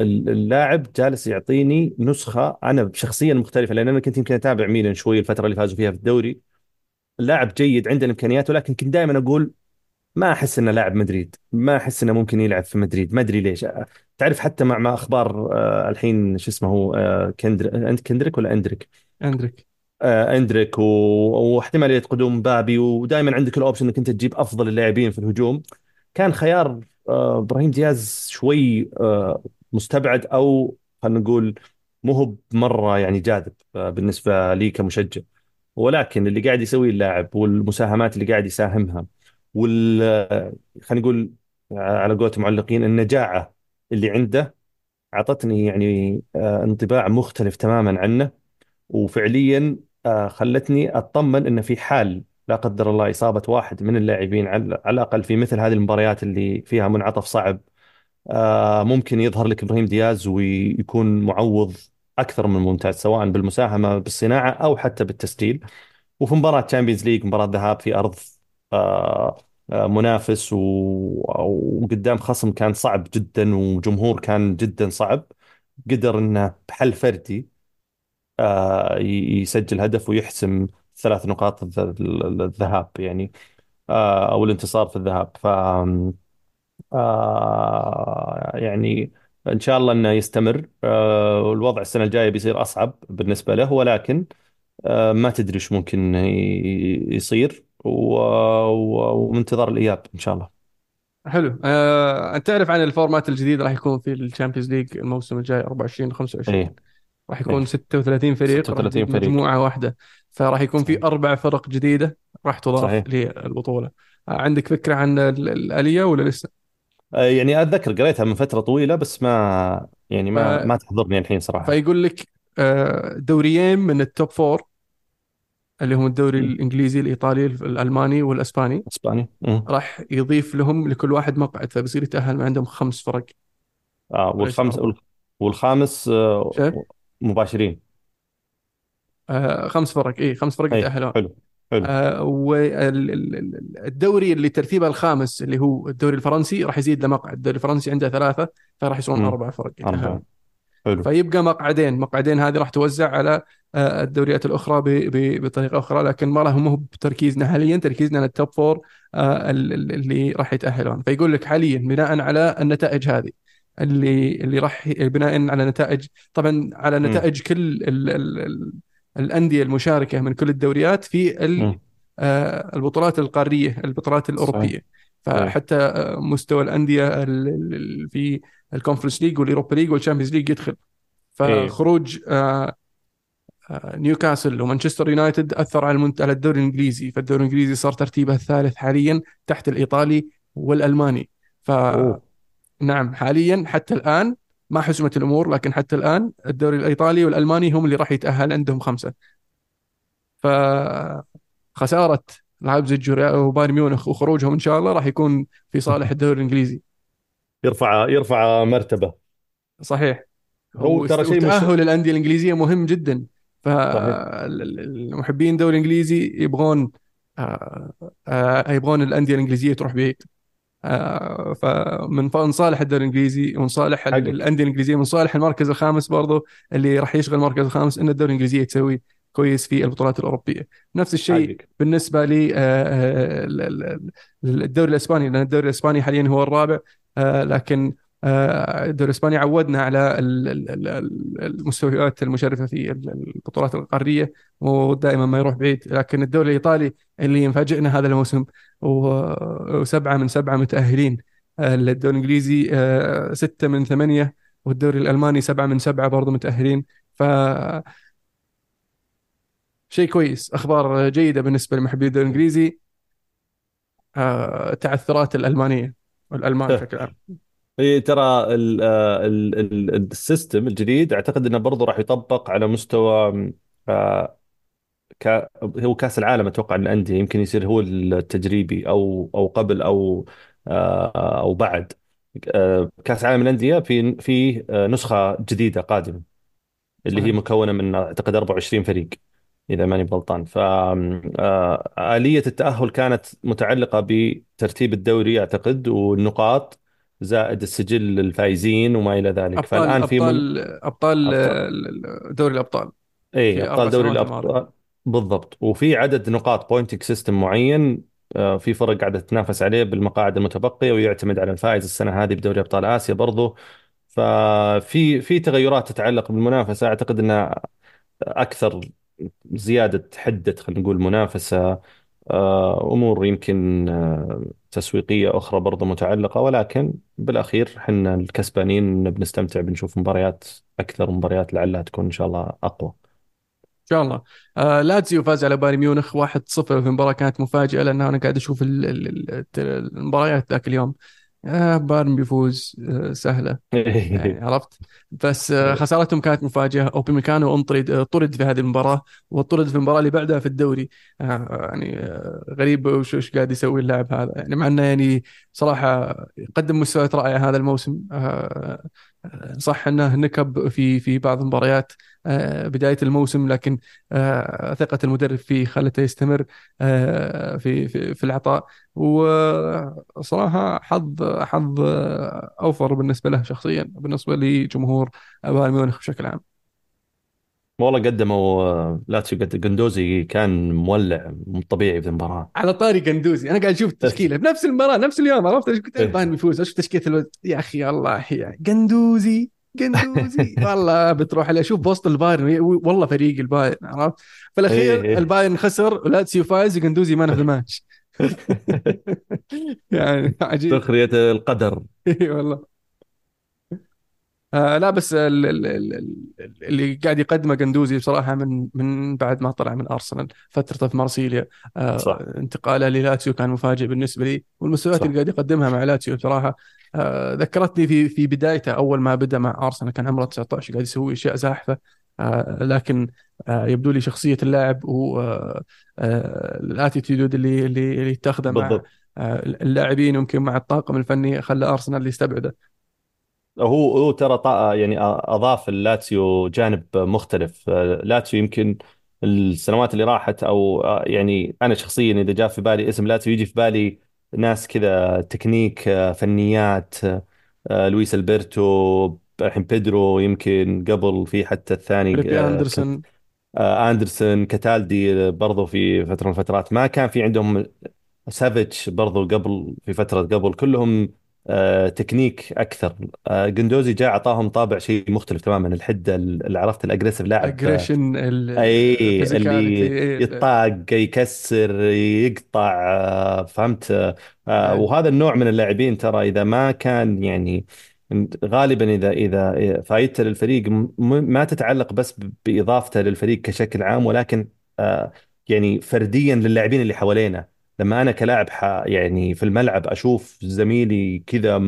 Speaker 2: اللاعب جالس يعطيني نسخة أنا شخصيا مختلفة لأن أنا كنت يمكن أتابع ميلان شوي الفترة اللي فازوا فيها في الدوري. اللاعب جيد عنده الإمكانيات ولكن كنت دائما أقول ما أحس إنه لاعب مدريد ما أحس إنه ممكن يلعب في مدريد ما أدري ليش. تعرف حتى مع مع أخبار آه، الحين شو اسمه هو آه، كندر أنت كندريك ولا أندريك؟
Speaker 1: أندريك.
Speaker 2: آه، أندريك و... واحتمالية قدوم بابي ودائما عندك الأوبشن إنك أنت تجيب أفضل اللاعبين في الهجوم. كان خيار آه، إبراهيم دياز شوي آه، مستبعد أو خلينا نقول مو هو مرة يعني جاذب بالنسبة لي كمشجع. ولكن اللي قاعد يسويه اللاعب والمساهمات اللي قاعد يساهمها وال خلينا نقول على قولة المعلقين النجاعة اللي عنده أعطتني يعني انطباع مختلف تماما عنه. وفعليا خلتني أطمن إن في حال لا قدر الله إصابة واحد من اللاعبين على الأقل في مثل هذه المباريات اللي فيها منعطف صعب آه، ممكن يظهر لك إبراهيم دياز ويكون معوض أكثر من ممتاز سواء بالمساهمة بالصناعة أو حتى بالتسجيل. وفي مباراة Champions League مباراة ذهاب في أرض آه، آه، منافس وقدام خصم كان صعب جدا وجمهور كان جدا صعب قدر إنه بحل فردي يسجل هدف ويحسم ثلاث نقاط الذ- الذهاب يعني آه، أو الانتصار في الذهاب. ف آه، يعني إن شاء الله إنه يستمر. آه، والوضع السنة الجاية بيصير أصعب بالنسبة له ولكن آه، ما تدري إيش ممكن يصير ومنتظر الإياب إن شاء الله.
Speaker 1: حلو. آه، أنت تعرف عن ال format الجديد راح يكون في ال Champions League الموسم الجاي 24 25
Speaker 2: إيه.
Speaker 1: راح يكون 36 فريق راح
Speaker 2: 36
Speaker 1: تجيب
Speaker 2: فريق.
Speaker 1: مجموعة واحدة. فراح يكون في أربع فرق جديدة راح تضاف
Speaker 2: صحيح.
Speaker 1: للبطولة. آه، عندك فكرة عن ال- الآلية ولا لسه؟
Speaker 2: آه، يعني أتذكر قريتها من فترة طويلة بس ما يعني
Speaker 1: ف...
Speaker 2: ما ما تحضرني الحين صراحة.
Speaker 1: فيقول لك آه، دوريين من ال top four اللي هم الدوري
Speaker 2: مم.
Speaker 1: الإنجليزي الإيطالي الألماني والأسباني.
Speaker 2: أسباني.
Speaker 1: راح يضيف لهم لكل واحد مقعد فبصير يتأهل من عندهم خمس فرق. آه
Speaker 2: والخمس والخامس آه،؟ مباشرين.
Speaker 1: آه، خمس فرق. إيه خمس فرق
Speaker 2: اي
Speaker 1: يتأهلون.
Speaker 2: حلو حلو.
Speaker 1: والدوري اللي ترتيبه الخامس اللي هو الدوري الفرنسي راح يزيد له مقعد الدوري الفرنسي عنده ثلاثة فراح يصيرون
Speaker 2: مم.
Speaker 1: أربع فرق
Speaker 2: أربعة.
Speaker 1: يتأهلون.
Speaker 2: حلو.
Speaker 1: فيبقى مقعدين. مقعدين هذه راح توزع على آه، الدوريات الأخرى ب- ب- بطريقة أخرى لكن ما لهم هو بتركيزنا حاليا. تركيزنا على ال top four آه، ال- ال- اللي راح يتأهلون. فيقول لك حاليا بناء على النتائج هذه. اللي اللي راح بناء على نتائج طبعا على. نتائج كل ال ال ال الأندية المشاركة من كل الدوريات في. آه، البطولات القارية البطولات
Speaker 2: صحيح.
Speaker 1: الأوروبية.
Speaker 2: صحيح.
Speaker 1: فحتى آه، مستوى الأندية ال- ال- ال- في ال Conference League وال Europa League وال Champions League يدخل.
Speaker 2: إيه.
Speaker 1: فخروج آه، آه، نيوكاسل ومانشستر يونايتد أثر على المنت... على الدوري الإنجليزي. فالدوري الإنجليزي صار ترتيبه الثالث حاليا تحت الإيطالي والألماني.
Speaker 2: أوه.
Speaker 1: فنعم حاليا حتى الآن ما حسمت الأمور لكن حتى الآن الدوري الإيطالي والألماني هم اللي راح يتأهل عندهم خمسة. فخسارة لايبزيج وبايرن ميونخ وخروجهم إن شاء الله راح يكون في صالح الدوري الإنجليزي.
Speaker 2: يرفع يرفع مرتبة.
Speaker 1: صحيح.
Speaker 2: هو ترى شيء مش
Speaker 1: وتأهل الأندية الإنجليزية مهم جدا. فالمحبين الدوري الإنجليزي يبغون آه، آه، يبغون الأندية الإنجليزية تروح بعيد. آه، فمن من صالح الدوري الإنجليزي ومن صالح ال-
Speaker 2: حقك.
Speaker 1: الأندية الإنجليزية من صالح المركز الخامس برضو اللي راح يشغل المركز الخامس إن الدوري الإنجليزية تسوي كويس في البطولات الأوروبية. نفس الشيء
Speaker 2: حقك.
Speaker 1: بالنسبة لي الدوري الإسباني لأن الدوري الإسباني حاليا هو الرابع آه، لكن آه، الدوري الإسباني عودنا على ال- ال- ال- ال- المستويات المشرفة في ال- البطولات القارية ودائما ما يروح بعيد. لكن الدوري الإيطالي اللي مفاجئنا هذا الموسم وسبعه من سبعة متأهلين. آه، الدوري الإنجليزي آه، ستة من ثمانية والدوري الألماني سبعة من سبعة برضه متأهلين. ف شيء كويس أخبار جيدة بالنسبة لمحبي الدوري الإنجليزي. آه، تعثرات الألمانية والألمان بشكل عام.
Speaker 2: إي ترى ال- آه، ال- ال- السيستم الجديد أعتقد إنه برضه راح يطبق على مستوى آه، كا هو كأس العالم أتوقع للانديه يمكن يصير هو التجريبي أو أو قبل أو آه، أو بعد. آه، كأس عالم الأندية في في آه، نسخة جديدة قادمة اللي هي
Speaker 1: صحيح.
Speaker 2: مكونة من أعتقد 24 فريق إذا ماني غلطان. فآلية التأهل كانت متعلقة بترتيب الدوري أعتقد والنقاط زائد السجل الفائزين وما إلى ذلك.
Speaker 1: ابطال
Speaker 2: فالآن في من
Speaker 1: ابطال ابطال
Speaker 2: أبطال.
Speaker 1: دوري الأبطال.
Speaker 2: اي أبطال دوري الأبطال. بالضبط. وفي عدد نقاط pointing system معين آه، في فرق قاعدة تتنافس عليه بالمقاعد المتبقية ويعتمد على الفائز السنة هذه بدوري أبطال آسيا برضو. ففي في تغيرات تتعلق بالمنافسة. أعتقد إنها أكثر زيادة حدة خلينا نقول منافسة. آه، أمور يمكن آه، تسويقية أخرى برضو متعلقة ولكن بالأخير حنا الكسبانين بنستمتع بنشوف مباريات أكثر مباريات لعلها تكون إن شاء الله أقوى.
Speaker 1: شاء الله. آه لاتسيو فاز على بايرن ميونخ 1-0 في مباراة كانت مفاجئة لأن أنا قاعد ال- المباريات ذاك اليوم. آه بايرن بيفوز آه سهلة. يعني عرفت؟ بس آه خسارتهم كانت مفاجئة أوباميكانو انطرد آه، طرد في هذه المباراة وطرد في المباراة اللي بعدها في الدوري. آه يعني آه غريب وش وش قاعد يسوي اللاعب هذا. يعني مع أنه يعني صراحة يقدم مستويات رائعة هذا الموسم. صح أنه نكب في في بعض المباريات آه، بداية الموسم لكن آه، ثقة المدرب فيه خلته يستمر آه، في في في العطاء. وصراحة حظ حظ أوفر بالنسبة له شخصيا بالنسبة لجمهور بايرن ميونخ بشكل عام.
Speaker 2: والله قدموا لاتسيو قد جندوزي كان مولع مو طبيعي في المباراة.
Speaker 1: على طاري قندوزي أنا قاعد أشوف التشكيلة بنفس المباراة نفس اليوم عرفت؟ إيش قلت
Speaker 2: إيه.
Speaker 1: بايرن بيفوز. أشوف تشكيلة الولد يا أخي الله يحيي قندوزي قندوزي والله بتروح عليه. شوف بوسط البايرن والله فريق البايرن عرفت؟ في الأخير
Speaker 2: إيه
Speaker 1: البايرن خسر ولاتسيو فايز قندوزي man of the match. يعني عجيب.
Speaker 2: سخرية القدر.
Speaker 1: اي والله. آه لا بس ال- ال- ال- ال- اللي قاعد يقدمه قندوزي بصراحة من من بعد ما طلع من أرسنال فترته في مارسيليا.
Speaker 2: صح.
Speaker 1: آه انتقاله للاتسيو كان مفاجئ بالنسبة لي والمستويات اللي
Speaker 2: صح
Speaker 1: قاعد يقدمها مع لاتسيو بصراحة آه ذكرتني في في بدايته أول ما بدأ مع أرسنال كان عمره 19 قاعد يسوي أشياء زاحفة. آه لكن آه يبدو لي شخصية اللاعب وال attitude اللي اللي اللي يتخذه مع آه اللاعبين يمكن مع الطاقم الفني خلى أرسنال يستبعده.
Speaker 2: هو هو ترى طا يعني أضاف اللاتسيو جانب مختلف. لاتسيو يمكن السنوات اللي راحت أو يعني أنا شخصيا إذا جاء في بالي اسم لاتسيو يجي في بالي ناس كذا تكنيك فنيات لويس ألبرتو الحين بيدرو يمكن قبل في حتى الثاني
Speaker 1: فيليبي
Speaker 2: آه، أندرسون. كاتالدي برضو في فترة من الفترات. ما كان في عندهم سافيتش برضو قبل في فترة قبل. كلهم تكنيك أكثر. آه، جندوزي جاء أعطاهم طابع شيء مختلف تماما. الحدة اللي عرفت ال aggressive لاعب آه،
Speaker 1: ال
Speaker 2: aggression أي
Speaker 1: اللي
Speaker 2: يطاق يكسر يقطع آه، فهمت؟ آه، آه،
Speaker 1: إيه
Speaker 2: وهذا النوع من اللاعبين ترى إذا ما كان يعني غالبا إذا إذا فايدته للفريق ما تتعلق بس بإضافته للفريق كشكل عام ولكن آه، يعني فرديا للاعبين اللي حوالينا. لما أنا كلاعب يعني في الملعب أشوف زميلي كذا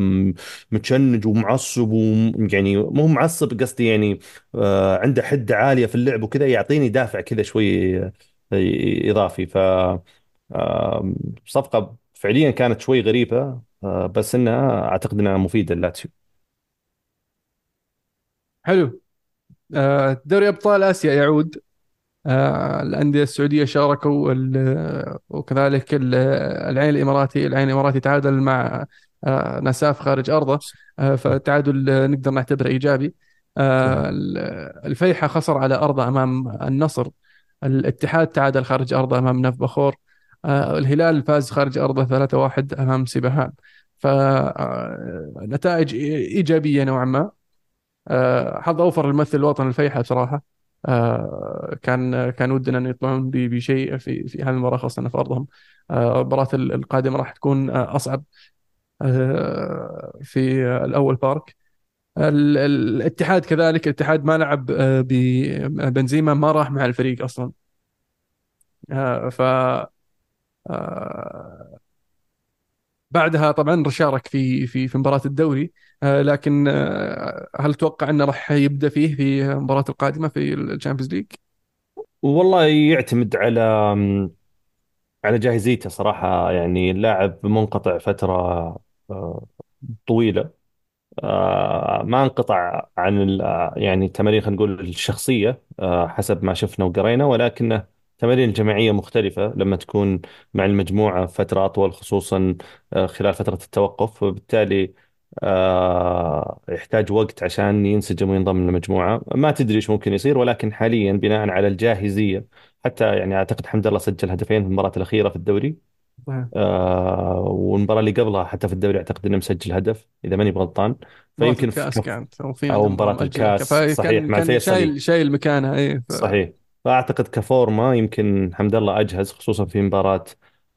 Speaker 2: متشنج ومعصب ويعني مو معصب قصدي يعني آه، عنده حدة عالية في اللعب وكذا يعطيني دافع كذا شوي آه، إضافي. ف صفقة فعليا كانت شوي غريبة آه، بس إنها أعتقد إنها مفيدة للاتسيو
Speaker 1: حلو. دوري أبطال آسيا يعود. الأندية السعودية شاركوا وكذلك ال- العين الإماراتي العين الإماراتي تعادل مع آه، نساف خارج أرضه. آه، فالتعادل آه، نقدر نعتبره إيجابي. آه، ال- الفيحة خسر على ارضه أمام النصر. الاتحاد تعادل خارج أرضه أمام نف بخور. آه، الهلال فاز خارج أرضه 3-1 أمام سيبهان فنتائج إيجابية نوعا ما. آه، حظ أوفر للممثل الوطني الفيحة بصراحة. آه، كان كان ودنا أن يطلعون بشيء في في هذه المباراة خاصة في أرضهم. آه، المباراة القادمة راح تكون آه، أصعب آه، في الأول بارك. ال- ال- الاتحاد كذلك الاتحاد ما لعب آه، ببنزيما ما راح مع الفريق أصلا. آه، ف آه، بعدها طبعا شارك في في في مباراة الدوري. آه، لكن آه، هل تتوقع أنه راح يبدأ فيه في المباراة القادمة في ال Champions League؟
Speaker 2: والله يعتمد على على جاهزيته صراحة. يعني اللاعب منقطع فترة آه، طويلة. آه، ما انقطع عن آه، يعني التمارين خلينا نقول الشخصية آه، حسب ما شفنا وقرينا. ولكنه تمارين جماعية مختلفة لما تكون مع المجموعة فترة أطول خصوصا آه، خلال فترة التوقف. وبالتالي آه، يحتاج وقت عشان ينسجم وينضم للمجموعة. ما تدري إيش ممكن يصير ولكن حاليا بناء على الجاهزية حتى يعني أعتقد حمد الله سجل هدفين في المباراة الأخيرة في الدوري.
Speaker 1: صحيح.
Speaker 2: آه والمباراة اللي قبلها حتى في الدوري أعتقد إنه مسجل هدف إذا ماني بغلطان
Speaker 1: مباراة
Speaker 2: فيمكن في كف
Speaker 1: كانت وفي
Speaker 2: أو
Speaker 1: عندنا مباراة
Speaker 2: الكاس. صحيح
Speaker 1: فكان
Speaker 2: مع
Speaker 1: كان
Speaker 2: الفيصلي
Speaker 1: شايل شايل مكانها إيه ف...
Speaker 2: صحيح. فأعتقد كفورمة يمكن حمد الله أجهز خصوصا في مباراة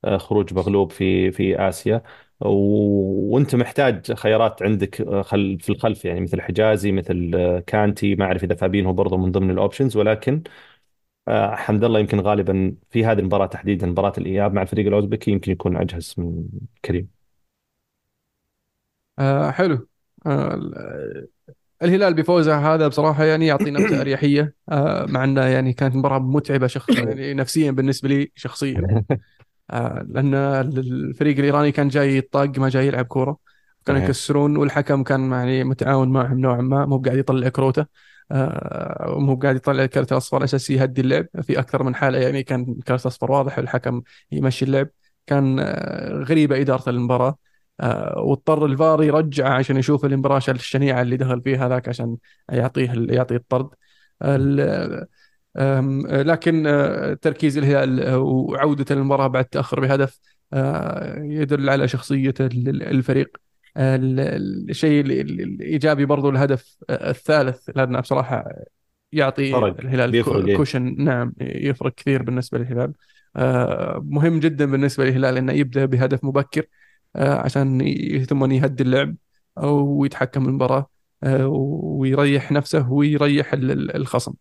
Speaker 2: آه، خروج مغلوب في في آسيا. و... وأنت محتاج خيارات عندك آه، خل... في الخلف يعني مثل حجازي مثل آه، كانتي. ما أعرف إذا فابينهو برضه من ضمن الأوبشنز ولكن آه، حمد الله يمكن غالبا في هذه المباراة تحديدا مباراة الإياب مع الفريق الأوزبكي يمكن يكون أجهز من كريم.
Speaker 1: آه حلو. آه ال- الهلال بفوزه هذا بصراحة يعني يعطي نبذة أريحية. آه مع أنه يعني كانت مباراة متعبة شخ... يعني نفسيا بالنسبة لي شخصيا. لأن الفريق الإيراني كان جاي يطاق ما جاي يلعب كورة. كانوا يكسرون والحكم كان يعني متعاون معهم نوعا ما مو قاعد يطلع كروته. آه، مو قاعد يطلع الكرت الأصفر على أساس يهدي اللعب في أكثر من حالة يعني كان كرت أصفر واضح والحكم يمشي اللعب. كان آه، غريبة إدارة المباراة. آه، واضطر الفار يرجعه عشان يشوف المباراة الشنيعة اللي دخل فيها ذاك عشان يعطيه يعطيه الطرد. لكن آه، تركيز الهلال آه، وعودة المباراة بعد تأخر بهدف آه، يدل على شخصية ال- الفريق. ال- ال- الشيء ال- ال- الإيجابي برضو الهدف الثالث لأنه بصراحة يعطي
Speaker 2: فرق
Speaker 1: الهلال
Speaker 2: إيه.
Speaker 1: كوشن نعم يفرق كثير بالنسبة للهلال. مهم جدا بالنسبة للهلال أنه يبدأ بهدف مبكر عشان ثم يهدي اللعب أو يتحكم بالمباراة ويريح نفسه ويريح ال- ال- الخصم.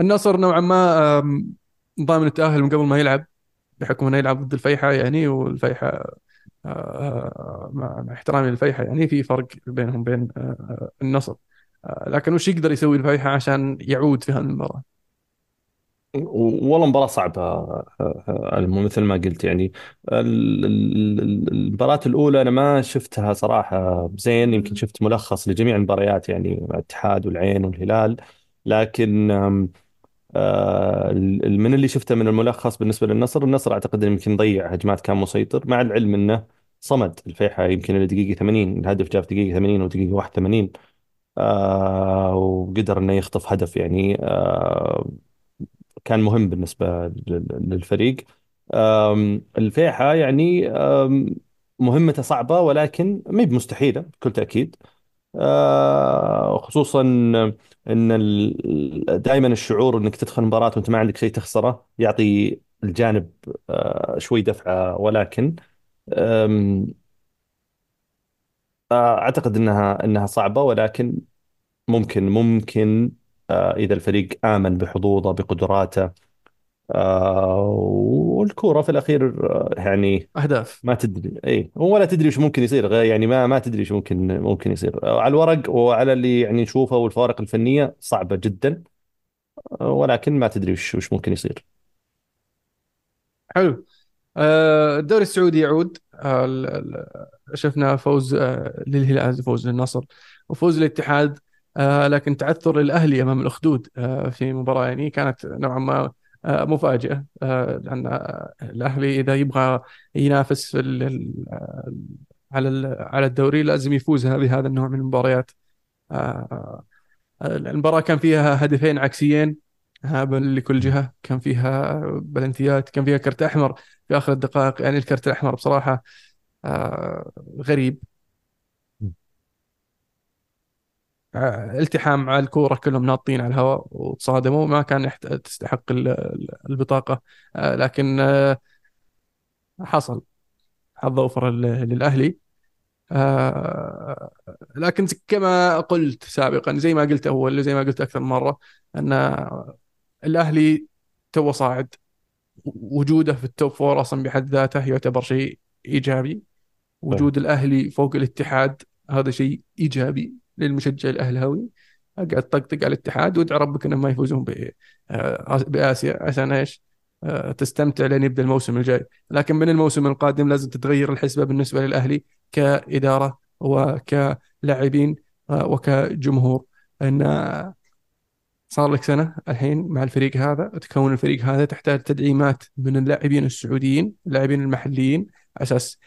Speaker 1: النصر نوعا ما ضامن التأهل من قبل ما يلعب بحكم إنه يلعب ضد الفيحة يعني والفيحة آه، آه، مع احترامي للفيحة يعني في فرق بينهم آه، آه، النصر آه، لكن وش يقدر يسوي الفيحة عشان يعود في هذه المباراة؟
Speaker 2: والله مباراة صعبة آه، آه، مثل ما قلت يعني. ال- ال- ال- المباراة الأولى أنا ما شفتها صراحة زين يمكن شفت ملخص لجميع المباريات يعني مع الاتحاد والعين والهلال. لكن آه، من اللي شفته من الملخص بالنسبة للنصر النصر أعتقد إنه يمكن ضيع هجمات كان مسيطر مع العلم إنه صمد الفيحة يمكن إلى دقيقة 80 الهدف جاء في دقيقة 80 ودقيقة 81 آه وقدر إنه يخطف هدف يعني كان مهم بالنسبة لل- للفريق. الفيحة يعني مهمته صعبة ولكن ما هي بمستحيلة بكل تأكيد. آه، خصوصا إن دائما الشعور إنك تدخل مباراة وأنت ما عندك شيء تخسره يعطي الجانب آه، شوي دفعة ولكن آه، أعتقد إنها إنها صعبة ولكن ممكن ممكن إذا الفريق آمن بحظوظه بقدراته آه والكورة في الأخير آه، يعني
Speaker 1: أهداف.
Speaker 2: ما تدري اي ولا تدري وش ممكن يصير يعني ما ما تدري وش ممكن ممكن يصير. آه، على الورق وعلى اللي يعني نشوفه والفوارق الفنية صعبة جدا آه، ولكن ما تدري وش وش ممكن يصير.
Speaker 1: حلو. آه، الدوري السعودي يعود. آه، شفنا فوز آه، للهلال فوز للنصر وفوز للاتحاد آه، لكن تعثر الأهلي أمام الأخدود آه، في مباراة يعني كانت نوعا ما آه، مفاجئة آه، لأن آه، الأهلي إذا يبغى ينافس في آه، على على الدوري لازم يفوز بهذا النوع من المباريات. آه، المباراة كان فيها هدفين عكسيين لكل جهة. كان فيها بلنتيات كان فيها كرت أحمر في آخر الدقائق يعني الكرت الأحمر بصراحة آه، غريب آه، التحام على الكورة كلهم ناطين على الهواء وتصادموا ما كان يحت- تستحق ال- ال- البطاقة. آه، لكن آه، حصل. حظ أوفر لل- للأهلي. آه، لكن كما قلت سابقا زي ما قلت أول زي ما قلت أكثر من مرة أن الأهلي تو صاعد. وجوده في ال top four أصلا بحد ذاته يعتبر شيء إيجابي.
Speaker 2: فاهم.
Speaker 1: وجود الأهلي فوق الاتحاد هذا شيء إيجابي. للمشجع الأهلاوي. اقعد طقطق على الاتحاد وادعي ربك إنهم ما يفوزون آه، بآسيا عشان إيش؟ آه، تستمتع لين يبدأ الموسم الجاي، لكن من الموسم القادم لازم تتغير الحسبة بالنسبة للأهلي كإدارة وكلاعبين آه، وكجمهور. أن صار لك سنة الحين مع الفريق هذا وتكون الفريق هذا تحتاج تدعيمات من اللاعبين السعوديين اللاعبين المحليين أساس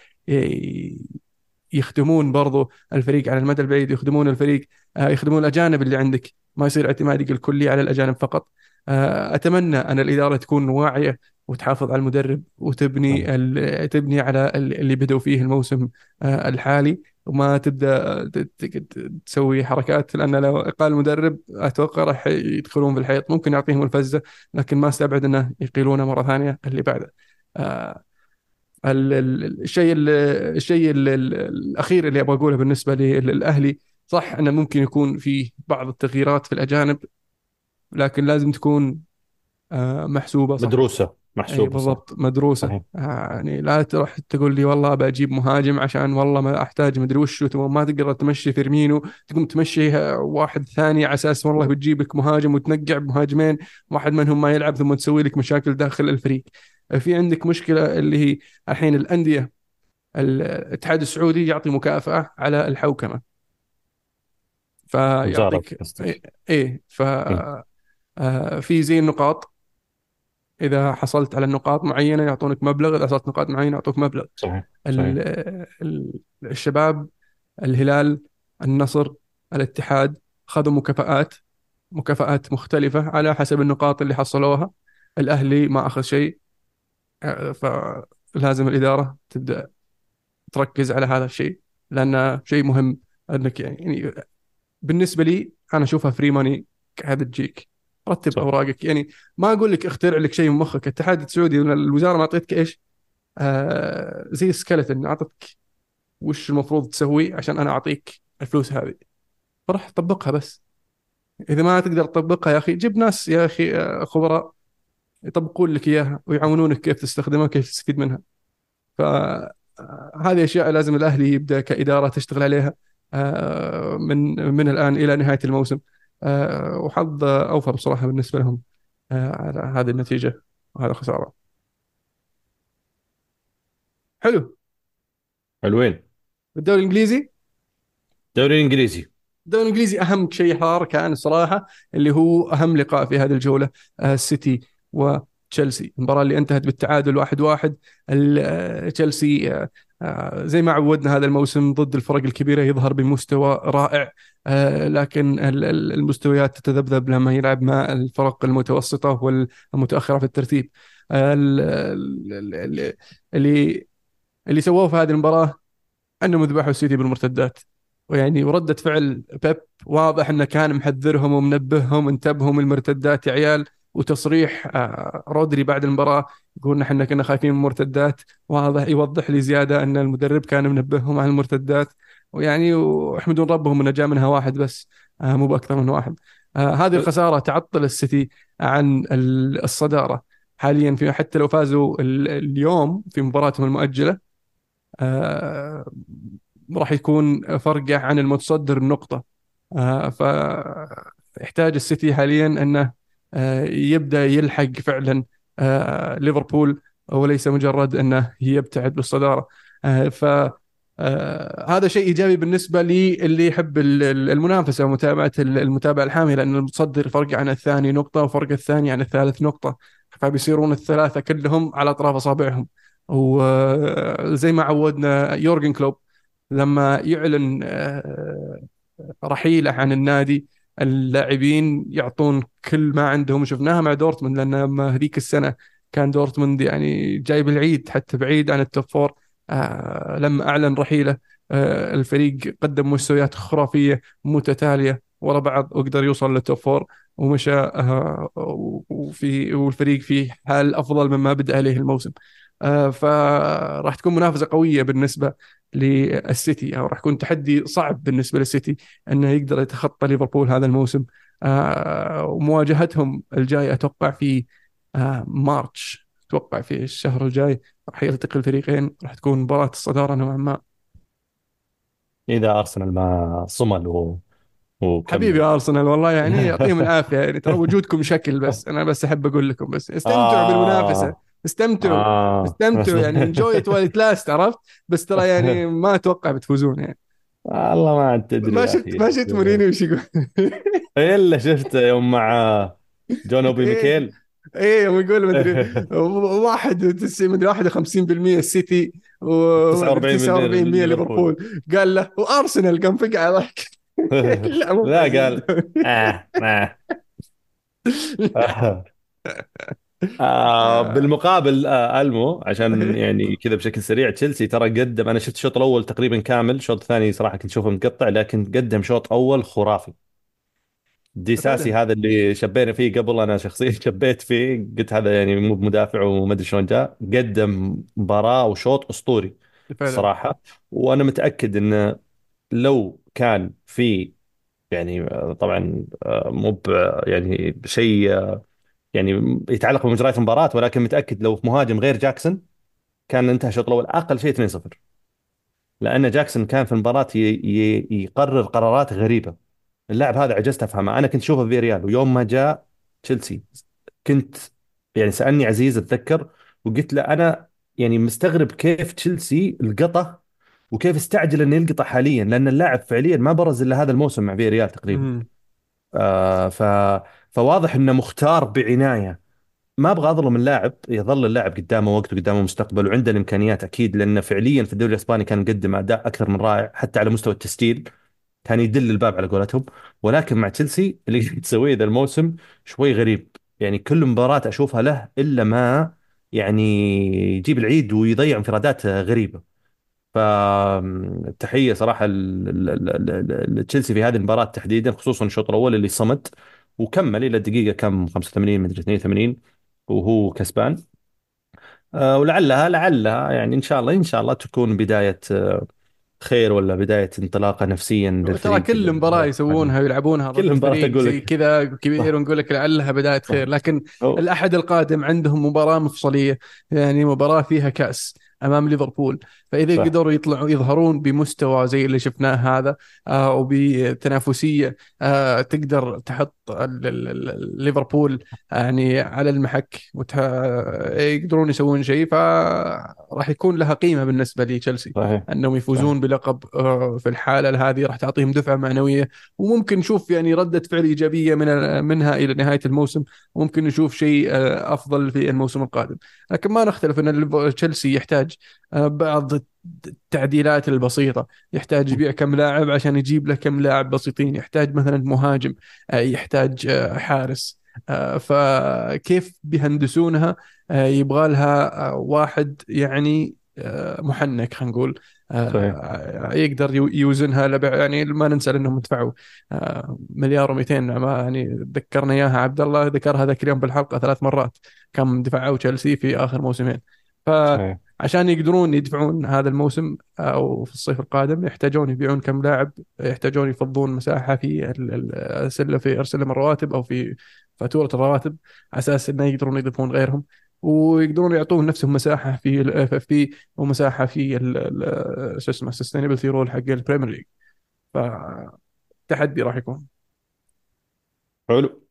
Speaker 1: يخدمون برضو الفريق على المدى البعيد يخدمون الفريق آه، يخدمون الأجانب اللي عندك. ما يصير اعتمادك الكلي على الأجانب فقط. آه، أتمنى أن الإدارة تكون واعية وتحافظ على المدرب وتبني تبني على اللي بدأوا فيه الموسم آه، الحالي. وما تبدأ تسوي حركات لأن لو قال المدرب أتوقع راح يدخلون في الحيط. ممكن يعطيهم الفزة لكن ما أستبعد أنه يقيلونه مرة ثانية اللي بعده. الشيء الشيء الأخير اللي أبغى أقوله بالنسبة للاهلي صح أنه ممكن يكون في بعض التغييرات في الأجانب لكن لازم تكون آه محسوبة صح؟
Speaker 2: مدروسة
Speaker 1: محسوبة اي بالضبط مدروسة. صحيح. يعني لا تروح تقول لي والله بجيب مهاجم عشان والله ما أحتاج مدري وش ما تقدر تمشي فيرمينو تقوم تمشي واحد ثاني على أساس والله بتجيب لك مهاجم وتنقع بمهاجمين واحد منهم ما يلعب ثم تسوي لك مشاكل داخل الفريق. في عندك مشكلة اللي هي الحين الأندية الاتحاد السعودي يعطي مكافأة على الحوكمة. فيعطيك إيه, إيه ف آه في زي النقاط. إذا حصلت على نقاط معينة يعطونك مبلغ إذا حصلت نقاط معينة يعطوك مبلغ.
Speaker 2: صحيح,
Speaker 1: صحيح. الشباب الهلال النصر الاتحاد خذوا مكافآت مكافآت مختلفة على حسب النقاط اللي حصلوها. الأهلي ما أخذ شيء. فلازم الإدارة تبدأ تركز على هذا الشيء لأنه شيء مهم أنك يعني بالنسبة لي أنا أشوفها free money قاعدة تجيك. رتب صح. أوراقك. يعني ما أقول لك اخترع لك شيء من مخك. الاتحاد السعودي الوزارة ما أعطيتك إيش؟ آه زي ال skeleton. أعطتك وش المفروض تسوي عشان أنا أعطيك الفلوس هذه. فراح طبقها بس. إذا ما تقدر تطبقها يا أخي جيب ناس يا أخي آه، خبراء يطبقون لك إياها ويعاونونك كيف تستخدمها كيف تستفيد منها. فهذه أشياء لازم الاهلي يبدأ كإدارة تشتغل عليها آه، من من الآن إلى نهاية الموسم. آه، وحظ أوفر بصراحة بالنسبة لهم آه، على هذه النتيجة وهذا الخساره حلو.
Speaker 2: حلوين.
Speaker 1: الدوري الإنجليزي؟
Speaker 2: الدوري الإنجليزي.
Speaker 1: الدوري الإنجليزي أهم شيء صار كان الصراحه اللي هو أهم لقاء في هذه الجولة آه، السيتي وتشيلسي. المباراة اللي انتهت بالتعادل واحد واحد تشيلسي آه، زي ما عودنا هذا الموسم ضد الفرق الكبيرة يظهر بمستوى رائع آه، لكن المستويات تتذبذب لما يلعب مع الفرق المتوسطة والمتأخرة في الترتيب. آه، اللي اللي سووه في هذه المباراة انهم ذبحوا السيتي بالمرتدات. ويعني وردة فعل بيب واضح إنه كان محذرهم ومنبههم انتبهوا من المرتدات يا عيال. وتصريح آه، رودري بعد المباراة يقول نحن كنا خايفين من المرتدات واضح يوضح لي زيادة أن المدرب كان منبههم عن المرتدات. ويعني ويحمدون ربهم انه جاء منها واحد بس آه، مو بأكثر من واحد. آه، هذه الخسارة تعطل السيتي عن الصدارة. حاليا في حتى لو فازوا اليوم في مباراتهم المؤجلة راح يكون فرقه عن المتصدر النقطة. فيحتاج السيتي حاليا أنه يبدأ يلحق فعلا آه، ليفربول وليس مجرد أنه يبتعد بالصدارة. آه، ف هذا شيء إيجابي بالنسبة لي اللي يحب المنافسة ومتابعة المتابعة الحامية لأن المتصدر فرق عن الثاني نقطة وفرق الثاني عن الثالث نقطة. فبيصيرون الثلاثة كلهم على أطراف أصابعهم. وزي ما عودنا يورجن كلوب لما يعلن رحيله عن النادي اللاعبين يعطون كل ما عندهم. وشفناها مع دورتموند لأن هذيك السنة كان دورتموند يعني جايب العيد حتى بعيد عن ال top four. آه لما أعلن رحيله. آه الفريق قدم مستويات خرافية متتالية ورا بعض وقدر يوصل لل top four ومشى آه وفي والفريق في حال أفضل مما بدأ عليه الموسم. فراح تكون منافسة قوية بالنسبة للسيتي. أو راح يكون تحدي صعب بالنسبة للسيتي إنه يقدر يتخطى ليفربول هذا الموسم. آه، ومواجهتهم الجاي أتوقع في آه، مارتش. أتوقع في الشهر الجاي راح يلتقي الفريقين راح تكون مباراة الصدارة نوعا ما.
Speaker 2: إذا أرسنال ما صمل و...
Speaker 1: وكمل. حبيبي أرسنال والله يعني يعطيهم العافية. يعني ترى وجودكم شكل بس. أنا بس أحب أقول لكم بس. استمتعوا آه. بالمنافسة. استمتعوا
Speaker 2: بس
Speaker 1: استمتعوا يعني enjoy it while it lasts عرفت؟ بس ترى يعني ما أتوقع بتفوزون يعني.
Speaker 2: والله ما عاد تدري
Speaker 1: ما شفت ما شفت مورينيو وش يقول.
Speaker 2: إلا شفته يوم مع جون أوبي
Speaker 1: إيه.
Speaker 2: ميكيل.
Speaker 1: إيه يوم يقول مدري واحد مدري 51% السيتي ومدري
Speaker 2: 49%
Speaker 1: 49%
Speaker 2: ليفربول.
Speaker 1: قال له وأرسنال قام فقع ضحك. لا
Speaker 2: قال آه آه بالمقابل آه ألمو عشان يعني كذا بشكل سريع تشيلسي ترى قدم أنا شفت الشوط الأول تقريبا كامل الشوط الثاني صراحة كنت أشوفه مقطع لكن قدم شوط أول خرافي. ديساسي
Speaker 1: فعلا
Speaker 2: هذا اللي شبينا فيه قبل أنا شخصيا شبيت فيه قلت هذا يعني مو مدافع وما ادري شلون جاء. قدم مباراة وشوط
Speaker 1: أسطوري
Speaker 2: الصراحه وأنا متأكد إنه لو كان في يعني آه، طبعا آه، مو يعني شيء آه، يعني يتعلق بمجريات المباراة ولكن متأكد لو في مهاجم غير جاكسون كان انتهى الشوط الأول أقل شيء 2-0 لأن جاكسون كان في. ي... يقرر قرارات غريبة اللاعب هذا عجزت أفهمه أنا كنت أشوفه في ريال ويوم ما جاء تشيلسي كنت يعني سألني عزيز أتذكر وقلت له أنا يعني مستغرب كيف تشيلسي القطه وكيف استعجل إنه يلقطه حاليا لأن اللاعب فعليا ما برز إلا هذا الموسم مع في ريال تقريبا. آه ف فواضح إنه مختار بعناية. ما أبغى أظلم اللاعب يظل اللاعب قدامه وقت وقدامه مستقبل وعنده الإمكانيات أكيد لأنه فعليا في الدوري الإسباني كان مقدم أداء أكثر من رائع حتى على مستوى التسجيل كان يدل الباب على قولتهم. ولكن مع تشيلسي اللي تسويه ذا الموسم شوي غريب. يعني كل مباراة أشوفها له إلا ما يعني يجيب العيد ويضيع انفرادات ل- ل- ل- لتشيلسي في هذه المباراة تحديدا خصوصا الشوط الأول اللي صمد وكمل إلى الدقيقة كم؟ 85 مدري 82 وهو كسبان. آه، ولعلها لعلها يعني إن شاء الله إن شاء الله تكون بداية آه، خير ولا بداية انطلاقة نفسيا
Speaker 1: ترى كل مباراة يسوونها ويلعبونها
Speaker 2: كل أقول
Speaker 1: زي
Speaker 2: لك.
Speaker 1: كذا كبير ونقول لك لعلها بداية
Speaker 2: صح.
Speaker 1: خير لكن
Speaker 2: أو.
Speaker 1: الأحد القادم عندهم مباراة مفصلية يعني مباراة فيها كأس أمام ليفربول. فإذا
Speaker 2: صح.
Speaker 1: قدروا يطلعوا يظهرون بمستوى زي اللي شفناه هذا آه وبتنافسية آه تقدر تحط ليفربول يعني على المحك ويقدرون يسوون شيء فراح يكون لها قيمة بالنسبة لتشيلسي.
Speaker 2: صحيح.
Speaker 1: أنهم
Speaker 2: صحيح.
Speaker 1: يفوزون بلقب آه، في الحالة هذه راح تعطيهم دفعة معنوية. وممكن نشوف يعني ردة فعل إيجابية من منها إلى نهاية الموسم. وممكن نشوف شيء آه، أفضل في الموسم القادم. لكن ما نختلف إن تشيلسي يحتاج بعض التعديلات البسيطة. يحتاج يبيع كم لاعب عشان يجيب له كم لاعب بسيطين. يحتاج مثلا مهاجم آه، يحتاج آه، حارس. آه، فكيف بيهندسونها؟ آه، يبغى لها آه، واحد يعني آه، محنك خلينا نقول.
Speaker 2: صحيح.
Speaker 1: آه، يقدر يو- يوزنها لبع يعني ما ننسى انهم دفعوا آه، مليار و200 ما يعني ذكرنا إياها. عبد الله ذكرها ذاك اليوم بالحلقة ثلاث مرات. كم دفعوا تشيلسي في آخر موسمين.
Speaker 2: صحيح.
Speaker 1: فعشان يقدرون يدفعون هذا الموسم أو في الصيف القادم يحتاجون يبيعون كم لاعب يحتاجون يفضون مساحة في ال- ال- السله في سلم الرواتب أو في فاتورة الرواتب على أساس إنه يقدرون يضيفون غيرهم ويقدرون يعطون نفسهم مساحة في ال FFP ومساحه في شو اسمه sustainability rule حق ال Premier League فتحدي راح يكون.
Speaker 2: حلو.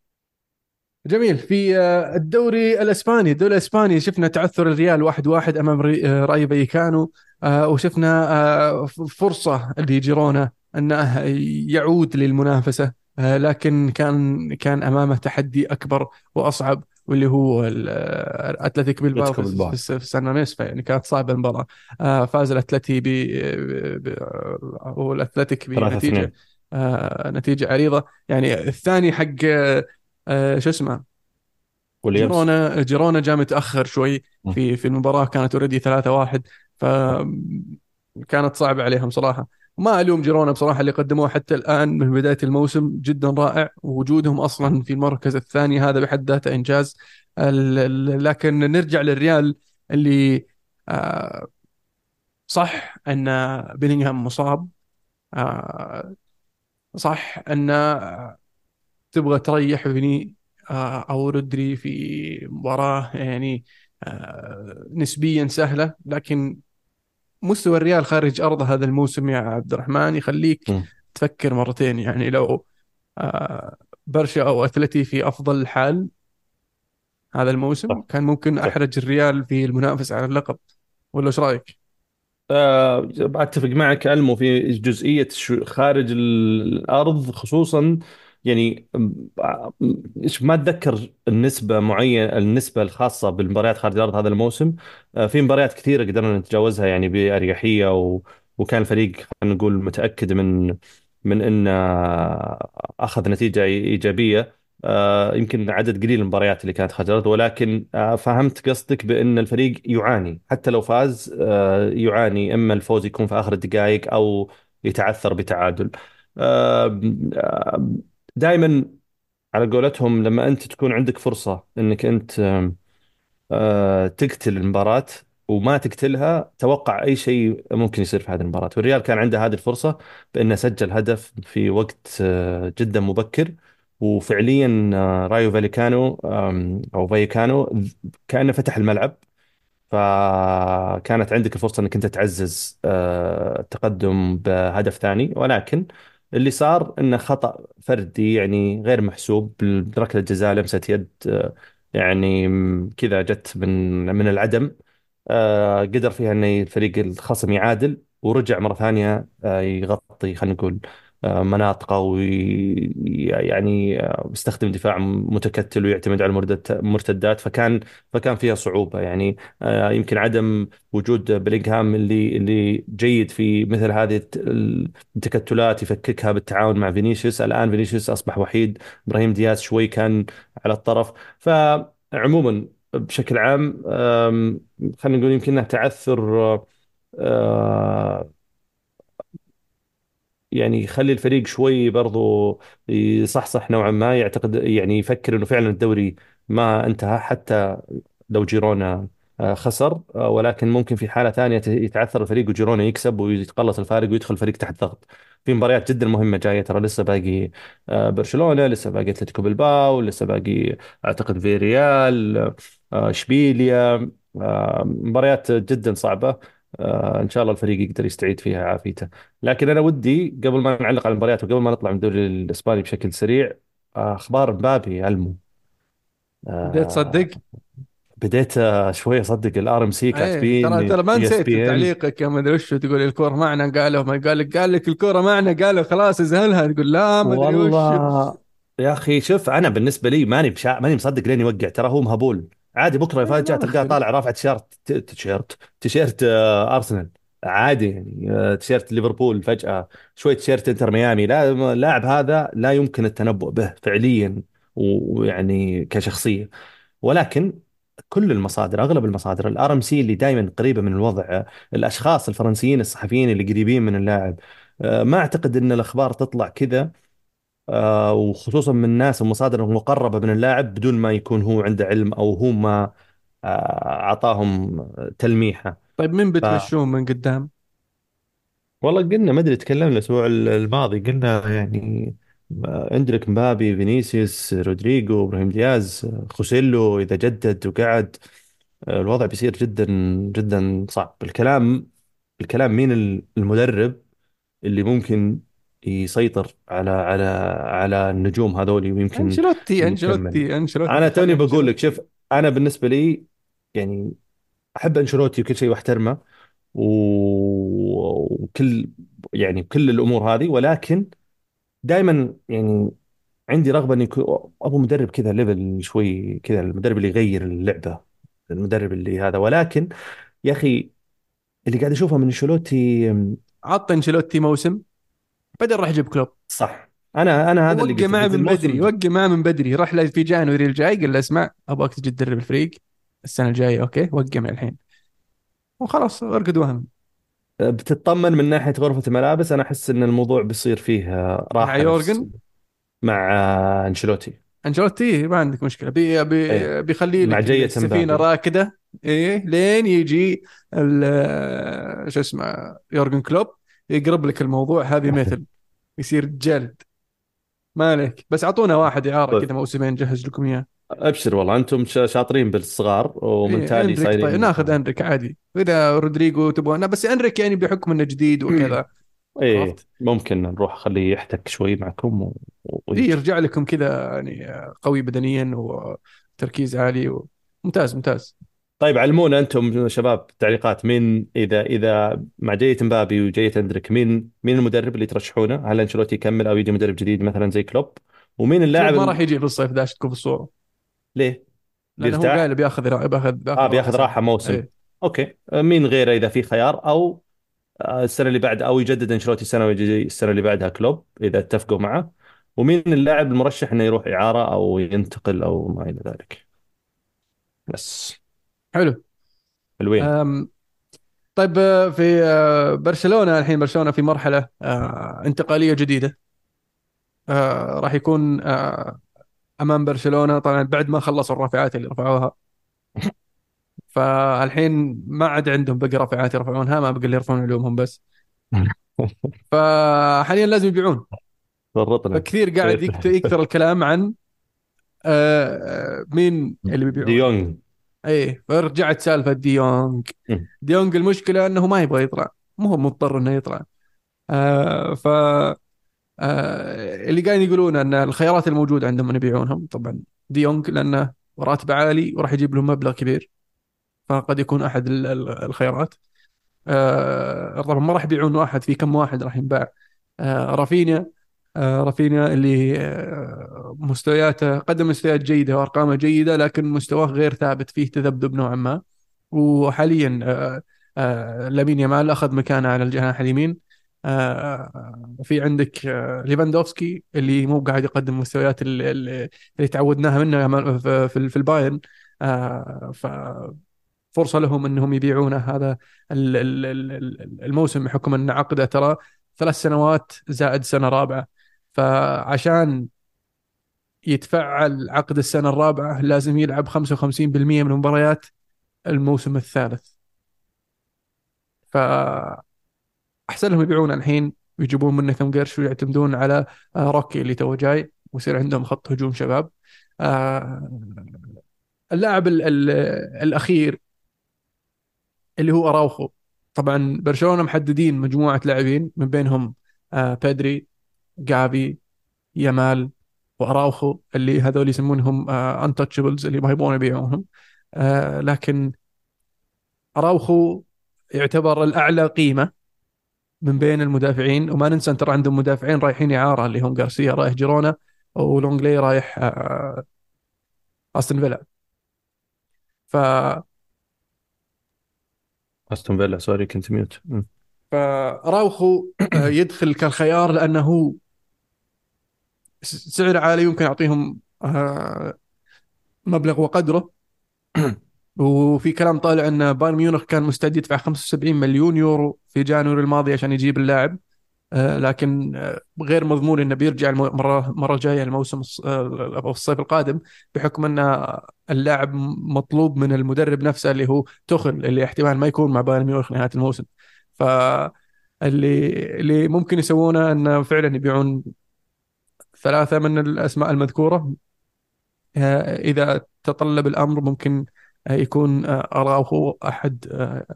Speaker 1: جميل. في آه، الدوري الإسباني. الدوري الإسباني شفنا تعثر الريال واحد واحد أمام ري- آه، رايو فايكانو آه، وشفنا فرصة لجيرونا أنه يعود للمنافسة. لكن كان كان أمامه تحدي أكبر وأصعب واللي هو ال- أتلتيك بيلباو
Speaker 2: اتلتيكو
Speaker 1: في
Speaker 2: بيلباو
Speaker 1: في سان ماميس يعني كانت صعبة المباراة. فاز الاتلتي ب الاتلتيك
Speaker 2: 3
Speaker 1: بنتيجة
Speaker 2: 2
Speaker 1: نتيجة عريضة. يعني الثاني حق آه، شو اسمه؟ جيرونا جيرونا جاء متأخر شوي في في المباراة كانت already 3-1 فكانت صعبة عليهم صراحة. وما ألوم جيرونا بصراحة اللي قدموه حتى الآن من بداية الموسم جدا رائع ووجودهم أصلا في المركز الثاني هذا بحد ذاته إنجاز. لكن نرجع للريال اللي آه، صح أن بيلينغهام مصاب آه، صح أن تبغى تريح فيني آه، أو رودري في مباراة يعني آه، نسبيا سهلة لكن مستوى الريال خارج ارضه هذا الموسم يا عبد الرحمن يخليك تفكر مرتين. يعني لو آه، برشا أو أتلتي في أفضل الحال هذا الموسم
Speaker 2: صح.
Speaker 1: كان ممكن أحرج الريال في المنافسه على اللقب. ولا إيش رأيك؟
Speaker 2: آه، أتفق معك ألمو في جزئية شو- خارج الأرض خصوصا يعني ما أتذكر النسبة معينة النسبة الخاصة بالمباريات خارج الأرض هذا الموسم. في مباريات كثيرة قدرنا نتجاوزها يعني بأريحية و... وكان الفريق خلينا نقول متأكد من من أن أخذ نتيجة إيجابية. آه، يمكن عدد قليل المباريات اللي كانت خارج الأرض ولكن فهمت قصدك بأن الفريق يعاني. حتى لو فاز يعاني إما الفوز يكون في آخر الدقائق أو يتعثر بتعادل. دائما على قولتهم لما أنت تكون عندك فرصة أنك أنت آم، آه، تقتل المباراة وما تقتلها توقع أي شيء ممكن يصير في هذه المباراة. والريال كان عنده هذه الفرصة بأنه سجل هدف في وقت آه، جدا مبكر. وفعليا آه، رايو فاليكانو أو فايكانو كأنه فتح الملعب. فكانت عندك الفرصة إنك أنت تعزز التقدم بهدف ثاني. ولكن اللي صار إنه خطأ فردي يعني غير محسوب. بركلة جزاء لمسة يد آه، يعني كذا جت من من العدم. آه، قدر فيها ان الفريق الخصم يعادل ورجع مرة ثانية آه، يغطي خلينا نقول مناطقه ويعني يستخدم دفاع متكتل ويعتمد على المرتدات فكان فكان فيها صعوبة. يعني آه، يمكن عدم وجود بلينغهام اللي اللي جيد في مثل هذه الت- التكتلات يفككها بالتعاون مع فينيسيوس. الآن فينيسيوس أصبح وحيد. إبراهيم دياز شوي كان على الطرف. فعموما بشكل عام خلينا نقول يمكن تعثر آه، يعني يخلي الفريق شوي برضو يصحصح نوعا ما يعتقد يعني يفكر إنه فعلا الدوري ما انتهى حتى لو جيرونا آه، خسر آه، ولكن ممكن في حالة ثانية ت- يتعثر الفريق وجيرونا يكسب ويتقلص الفارق ويدخل الفريق تحت ضغط. في مباريات جدا مهمة جاية ترى لسه باقي آه، برشلونة لسه باقي أتلتيكو بالباو لسه باقي أعتقد فيريال إشبيليا مباريات جدا صعبة. آه، إن شاء الله الفريق يقدر يستعيد فيها عافيته. لكن أنا ودي قبل ما نعلق على المباريات وقبل ما نطلع من الدوري الإسباني بشكل سريع آه، أخبار مبابي المو
Speaker 1: بديت تصدق؟
Speaker 2: آه، بديت آه، شوي أصدق. ال
Speaker 1: RMC ترى
Speaker 2: كاتبين
Speaker 1: ترى ما
Speaker 2: إي إس
Speaker 1: نسيت تعليقك يا ما ادري وش تقول الكورة معنا قالوا ما قال لك قال لك الكورة معنا قالوا خلاص ازهلها تقول لا ما أدري وش.
Speaker 2: يا أخي شوف أنا بالنسبة لي ماني بشا... ماني مصدق لين يوقع. ترى هو مهبول. عادي بكرة
Speaker 1: ما
Speaker 2: تلقاه طالع رافع تيشيرت تيشيرت تيشيرت آه، أرسنال. عادي يعني آه، تيشيرت ليفربول فجأة شوي تيشيرت انتر ميامي. لا اللاعب هذا لا يمكن التنبؤ به فعليا ويعني كشخصية. ولكن كل المصادر أغلب المصادر ال RMC اللي دائما قريبة من الوضع الأشخاص الفرنسيين الصحفيين اللي قريبين من اللاعب آه، ما أعتقد إن الأخبار تطلع كذا. آه، وخصوصا من ناس ومصادر مقربة من اللاعب بدون ما يكون هو عنده علم أو هو ما آه، أعطاهم تلميحة
Speaker 1: طيب مين
Speaker 2: ف
Speaker 1: بتمشون من قدام؟
Speaker 2: والله قلنا ما أدري تكلمنا الأسبوع الماضي قلنا يعني آه، اندريك مبابي فينيسيوس رودريجو إبراهيم دياز خوسيلو إذا جدد وقعد آه، الوضع بيصير جدا جدا صعب الكلام الكلام مين المدرب اللي ممكن يسيطر على على على النجوم هذولي ويمكن
Speaker 1: أنشيلوتي
Speaker 2: يكمل
Speaker 1: أنشيلوتي
Speaker 2: أنشيلوتي
Speaker 1: أنا
Speaker 2: توني بقول لك شوف أنا بالنسبة لي يعني أحب أنشيلوتي وكل شيء وأحترمه وكل يعني كل الأمور هذه ولكن دائما يعني عندي رغبة إني يكون أبو مدرب كذا ليفل شوي كذا المدرب اللي يغير اللعبة المدرب اللي هذا. ولكن يا أخي اللي قاعد أشوفه من أنشيلوتي
Speaker 1: عط أنشيلوتي موسم. بعدين راح جيب كلوب.
Speaker 2: صح. أنا أنا هذا اللي
Speaker 1: وقع معه من بدري وقع معه من بدري. راح له في January الجاي قال له اسمع أبغاك تجي تدرب الفريق. السنة الجاية okay وقع من الحين. وخلاص أرقد وهم.
Speaker 2: بتطمن من ناحية غرفة الملابس أنا أحس إن الموضوع بيصير فيه
Speaker 1: مع
Speaker 2: راحة نفس
Speaker 1: يورجن؟
Speaker 2: مع أنشيلوتي.
Speaker 1: أنشيلوتي؟ ما عندك مشكلة. بي
Speaker 2: إيه.
Speaker 1: بي بيخلي
Speaker 2: مع
Speaker 1: لك
Speaker 2: جية السفينة
Speaker 1: راكدة. إيه لين يجي ال- شو اسمه يورجن كلوب. يقرب لك الموضوع هذه مثل. يصير جلد. ما عليك. بس أعطونا واحد اعاره
Speaker 2: طيب.
Speaker 1: كذا موسمين جهز لكم إياه.
Speaker 2: أبشر والله. أنتم شا- شاطرين بالصغار ومن
Speaker 1: إيه
Speaker 2: تالي
Speaker 1: انريك طيب.
Speaker 2: صايرين
Speaker 1: ناخذ انريك عادي. واذا رودريجو تبغى لا، بس انريك يعني بحكم إنه جديد وكذا. إيه؟
Speaker 2: ممكن نروح خليه يحتك شوي معكم و...
Speaker 1: إيه
Speaker 2: ويجي
Speaker 1: يرجع لكم كذا يعني قوي بدنيا و... تركيز عالي و... ممتاز ممتاز.
Speaker 2: طيب علمونا أنتم شباب تعليقات مين إذا إذا مع جية مبابي وجية أندريك مين مين المدرب اللي ترشحونه؟ هل أنشيلوتي يكمل أو يجي مدرب جديد مثلا زي كلوب؟ ومين اللاعب
Speaker 1: ما. راح يجي في الصيف ده تكون في الصورة
Speaker 2: ليه؟
Speaker 1: لأنه هو؟ قايل بياخذ بياخذ
Speaker 2: آه
Speaker 1: بياخذ
Speaker 2: راحة
Speaker 1: سنه
Speaker 2: موسم إيه أوكي مين غيره إذا في خيار أو السنة اللي بعد أو يجدد أنشيلوتي سنة ويجي السنة اللي بعدها كلوب إذا اتفقوا معه ومين اللاعب المرشح إنه يروح إعارة أو ينتقل أو ما إلى ذلك بس
Speaker 1: حلو.
Speaker 2: حلوين.
Speaker 1: طيب آه، في آه، برشلونة الحين برشلونة في مرحلة آه، انتقالية جديدة. راح يكون أمام برشلونة. طبعا بعد ما خلصوا الرافعات اللي رفعوها. فالحين ما عاد عندهم بقى رافعات يرفعونها ما بقى اللي يرفعون علومهم بس. فحاليا لازم يبيعون.
Speaker 2: فرطنا
Speaker 1: فكثير قاعد يكت- يكثر الكلام عن مين اللي بيبيعون.
Speaker 2: ديونج.
Speaker 1: إيه فرجعت سالفة ديونج ديونج المشكلة إنه ما يبغى يطلع. مو هو مضطر إنه يطلع. آه ف آه اللي قاعدين يقولون إن الخيارات الموجودة عندهم ان يبيعونهم. طبعا ديونج لأنه راتبه عالي وراح يجيب لهم مبلغ كبير. فقد يكون أحد ال- ال- الخيارات. آه طبعا ما راح يبيعون واحد في كم واحد راح ينباع. آه رافينيا رافينيا اللي آه مستوياته قدم مستويات جيدة وأرقامه جيدة لكن مستواه غير ثابت فيه تذبذب نوعا ما. وحاليا آه آه لامين يامال أخذ مكانه على الجناح اليمين. آه في عندك آه ليفاندوفسكي اللي مو قاعد يقدم مستويات اللي, تعودناها منه في البايرن. آه ف فرصة لهم إنهم يبيعونه. هذا ال- ال- ال- الموسم بحكم إن عقده ترى ثلاث سنوات زائد سنة رابعة. فعشان يتفعل عقد السنة الرابعة لازم يلعب 55% من المباريات الموسم الثالث. فأحسن لهم يبيعونه الحين ويجيبون منه كم قرش ويعتمدون على آه، روكي اللي تو جاي ويصير عندهم خط هجوم شباب. آه، اللاعب ال- ال- الأخير اللي هو أراوخو. طبعا برشلونة محددين مجموعة لاعبين من بينهم آه بيدري جافي يامال واراوخو اللي هذول يسمونهم آه untouchables اللي ما يبغون يبيعونهم. آه لكن أراوخو يعتبر الأعلى قيمة من بين المدافعين. وما ننسى أن ترى عندهم مدافعين رايحين إعارة اللي هم غارسيا رايح جيرونا ولونجلي رايح آه أستون فيلا. ف
Speaker 2: أستون فيلا sorry كنت mute.
Speaker 1: فراوخو آه، يدخل كالخيار لأنه سعر عالي يمكن يعطيهم آه، مبلغ وقدره. وفي كلام طالع إن بايرن ميونخ كان مستعد يدفع 75 مليون يورو في January الماضي عشان يجيب اللاعب. آه، لكن آه، غير مضمون إنه بيرجع المره المره الجايه الموسم أو الصيف القادم بحكم إن اللاعب مطلوب من المدرب نفسه اللي هو توخل اللي احتمال ما يكون مع بايرن ميونخ نهاية الموسم. فاللي اللي ممكن يسوونه إنه فعلا يبيعون ثلاثة من الأسماء المذكورة. آه، إذا تطلب الأمر ممكن آه، يكون آه، أراوخو أحد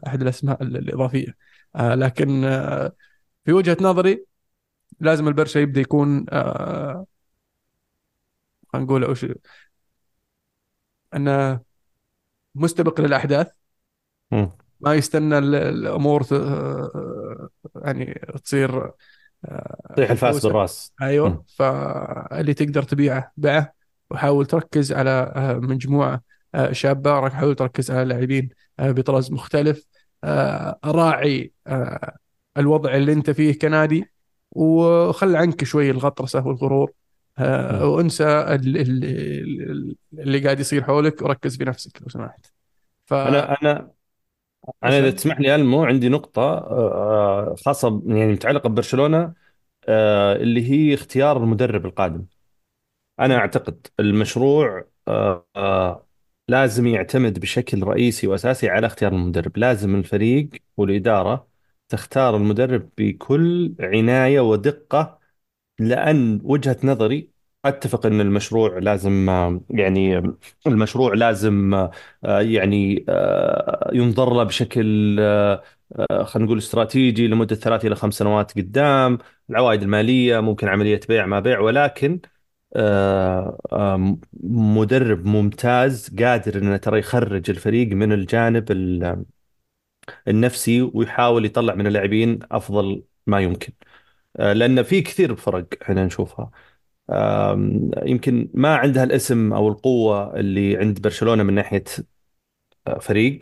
Speaker 1: أحد الأسماء ال- الإضافية. لكن في وجهة نظري لازم البرشا يبدأ يكون خلينا نقول أوش أنه مستبق للأحداث. ما يستنى ال- الأمور يعني تصير
Speaker 2: طيح الفاس بالراس. أيوه.
Speaker 1: فاللي تقدر تبيعه بيعه وحاول تركز على آه، مجموعة آه، شابة. حاول تركز على لاعبين آه، بطراز مختلف. راعي الوضع اللي انت فيه كنادي. وخل عنك شوي الغطرسة والغرور. وانسى ال- ال- ال- اللي قاعد يصير حولك. وركز بنفسك لو سمحت. ف
Speaker 2: أنا أنا أنا
Speaker 1: إذا
Speaker 2: تسمح لي ألمو عندي نقطة آه، خاصة ب- يعني متعلقة ببرشلونة آه، اللي هي اختيار المدرب القادم. أنا أعتقد المشروع آه، آه، لازم يعتمد بشكل رئيسي وأساسي على اختيار المدرب. لازم الفريق والإدارة تختار المدرب بكل عناية ودقة لأن وجهة نظري أتفق أن المشروع لازم يعني المشروع لازم آه، يعني آه، ينظر له بشكل آه، خلينا نقول استراتيجي لمدة ثلاث إلى خمس سنوات قدام. العوائد المالية ممكن عملية بيع ما بيع ولكن مدرب ممتاز قادر إنه ترى يخرج الفريق من الجانب ال- النفسي ويحاول يطلع من اللاعبين أفضل ما يمكن. لأن في كثير فرق إحنا نشوفها. يمكن ما عندها الاسم أو القوة اللي عند برشلونة من ناحية آه، فريق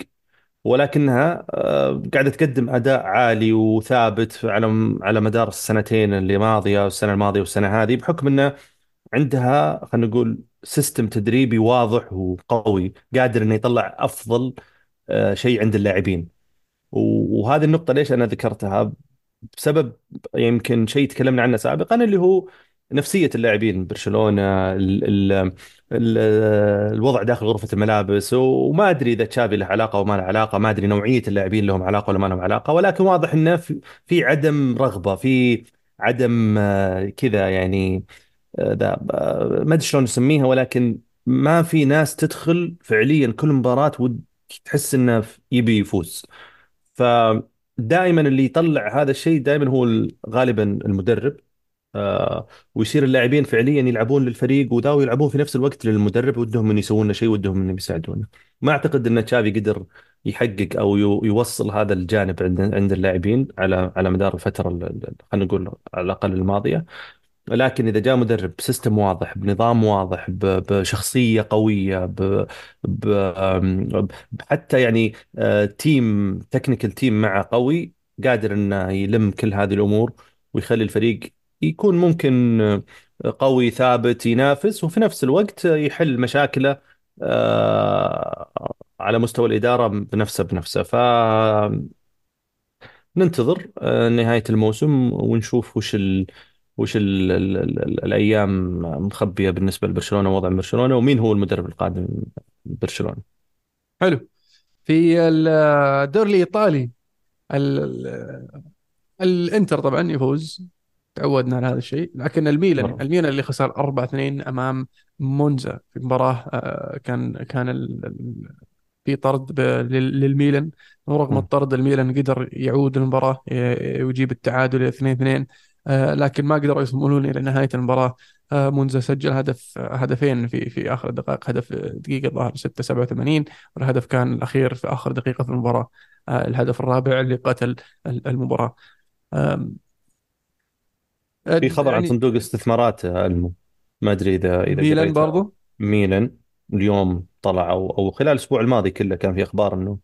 Speaker 2: ولكنها آه، قاعدة تقدم أداء عالي وثابت على على مدار السنتين اللي ماضية والسنة الماضية والسنة هذه بحكم أنه عندها خلينا نقول سيستم تدريبي واضح وقوي قادر إنه يطلع أفضل آه، شيء عند اللاعبين. وهذه النقطة ليش أنا ذكرتها؟ بسبب يمكن شيء تكلمنا عنه سابقا اللي هو نفسية اللاعبين برشلونة ال ال ال الوضع داخل غرفة الملابس وما أدري إذا تشافي له علاقة وما له علاقة ما أدري نوعية اللاعبين لهم علاقة ولا ما لهم علاقة ولكن واضح إنه في عدم رغبة في عدم آه، كذا يعني ذا ما أدري شلون نسميها ولكن ما في ناس تدخل فعليا كل مباراة وتحس إنه يبي يفوز. فدائما اللي يطلع هذا الشيء دائما هو ال- غالبا المدرب. آه، ويصير اللاعبين فعليا يلعبون للفريق وذا ويلعبون في نفس الوقت للمدرب ودهم ان يسوون شيء ودهم انهم يساعدونه ما أعتقد إن تشافي قدر يحقق أو يو- يوصل هذا الجانب عند عند اللاعبين على على مدار الفترة ال- ال- خلينا نقول على الأقل الماضية. لكن إذا جاء مدرب ب system واضح بنظام واضح ب- بشخصية قوية ب... ب... حتى يعني team technical team معه قوي قادر إنه يلم كل هذه الأمور ويخلي الفريق يكون ممكن آه، قوي ثابت ينافس وفي نفس الوقت يحل مشاكله آه، على مستوى الإدارة بنفسه بنفسه. ننتظر آه، نهاية الموسم ونشوف وش ال... وش ال... ال... ال... الأيام مخبية بالنسبة لبرشلونة ووضع برشلونة ومين هو المدرب القادم برشلونة.
Speaker 1: حلو. في الدوري الإيطالي ال- ال- الإنتر طبعا يفوز. تعودنا على هذا الشيء. لكن الميلان
Speaker 2: مرة.
Speaker 1: الميلان اللي خسر 4-2 أمام مونزا في مباراة آه، كان كان في طرد للميلان. ورغم
Speaker 2: مم.
Speaker 1: الطرد الميلان قدر يعود المباراة ويجيب التعادل 2-2 آه، لكن ما قدروا يصملون إلى نهاية المباراة. آه، مونزا سجل هدف هدفين في في آخر الدقائق هدف دقيقة الظاهر 6 87 والهدف كان الأخير في آخر دقيقة في المباراة الهدف الرابع اللي قتل ال- المباراة.
Speaker 2: في خبر عن
Speaker 1: يعني
Speaker 2: صندوق استثمارات آه، المو ما أدري إذا إذا
Speaker 1: ميلان برضو؟
Speaker 2: ميلان. اليوم طلع أو أو خلال الأسبوع الماضي كله كان في أخبار إنه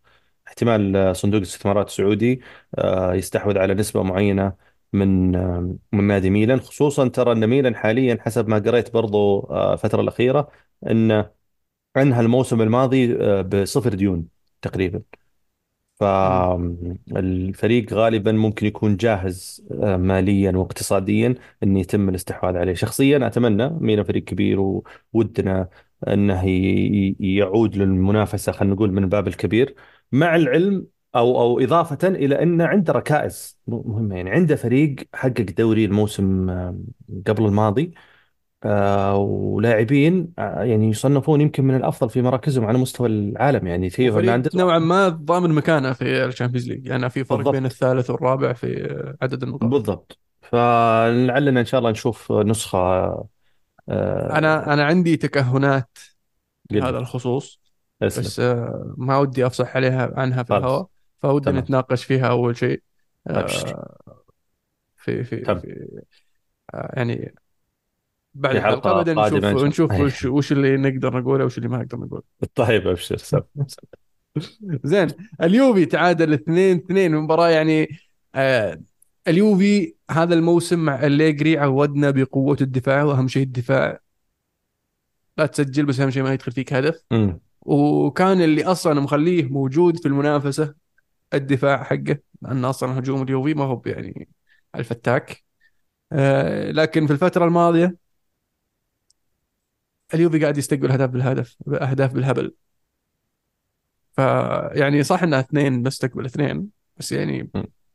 Speaker 2: احتمال آه، صندوق الاستثمارات السعودي آه، يستحوذ على نسبة معينة من آه، من نادي ميلان. خصوصا ترى إن ميلان حاليا حسب ما قريت برضو آه، الفترة الأخيرة إن انهى الموسم الماضي آه، بصفر ديون تقريبا. فالفريق غالبا ممكن يكون جاهز آه، ماليا واقتصاديا ان يتم الاستحواذ عليه. شخصيا أتمنى ميلان فريق كبير وودنا إنه يعود للمنافسة خلينا نقول من الباب الكبير مع العلم أو أو إضافة إلى انه عنده ركائز مهمة. يعني عنده فريق حقق دوري الموسم آه، قبل الماضي. آه، ولاعبين آه، يعني يصنفون يمكن من الأفضل في مراكزهم على مستوى العالم. يعني ثيو
Speaker 1: وفريق
Speaker 2: هرنانديز
Speaker 1: نوعا ما ضامن مكانه في ال Champions League. يعني في فرق بين
Speaker 2: بالضبط.
Speaker 1: الثالث والرابع في عدد النقاط.
Speaker 2: بالضبط. فلعلنا إن شاء الله نشوف نسخة آه،
Speaker 1: أنا أنا عندي تكهنات بهذا
Speaker 2: لي
Speaker 1: الخصوص
Speaker 2: أسلم.
Speaker 1: بس آه، ما ودي أفصح عليها عنها في الهواء. فودي
Speaker 2: تمام.
Speaker 1: نتناقش فيها أول شيء. آه، في في في آه، يعني بعد
Speaker 2: حلقة
Speaker 1: بعدين نشوف نشوف وش وش اللي نقدر نقوله وش اللي ما نقدر نقوله.
Speaker 2: طيب أبشر سم.
Speaker 1: زين اليوفي تعادل 2 2 مباراة يعني آه اليوفي هذا الموسم مع أليجري عودنا بقوة الدفاع وأهم شيء الدفاع. لا تسجل بس أهم شيء ما يدخل فيك هدف.
Speaker 2: مم.
Speaker 1: وكان اللي أصلا مخليه موجود في المنافسة الدفاع حقه لأن أصلا هجوم اليوفي ما هو يعني الفتاك. آه لكن في الفترة الماضية اليوفي قاعد يستقبل أهداف بالهدف أهداف بالهبل. فيعني صح إنها اثنين بس تقبل اثنين بس يعني.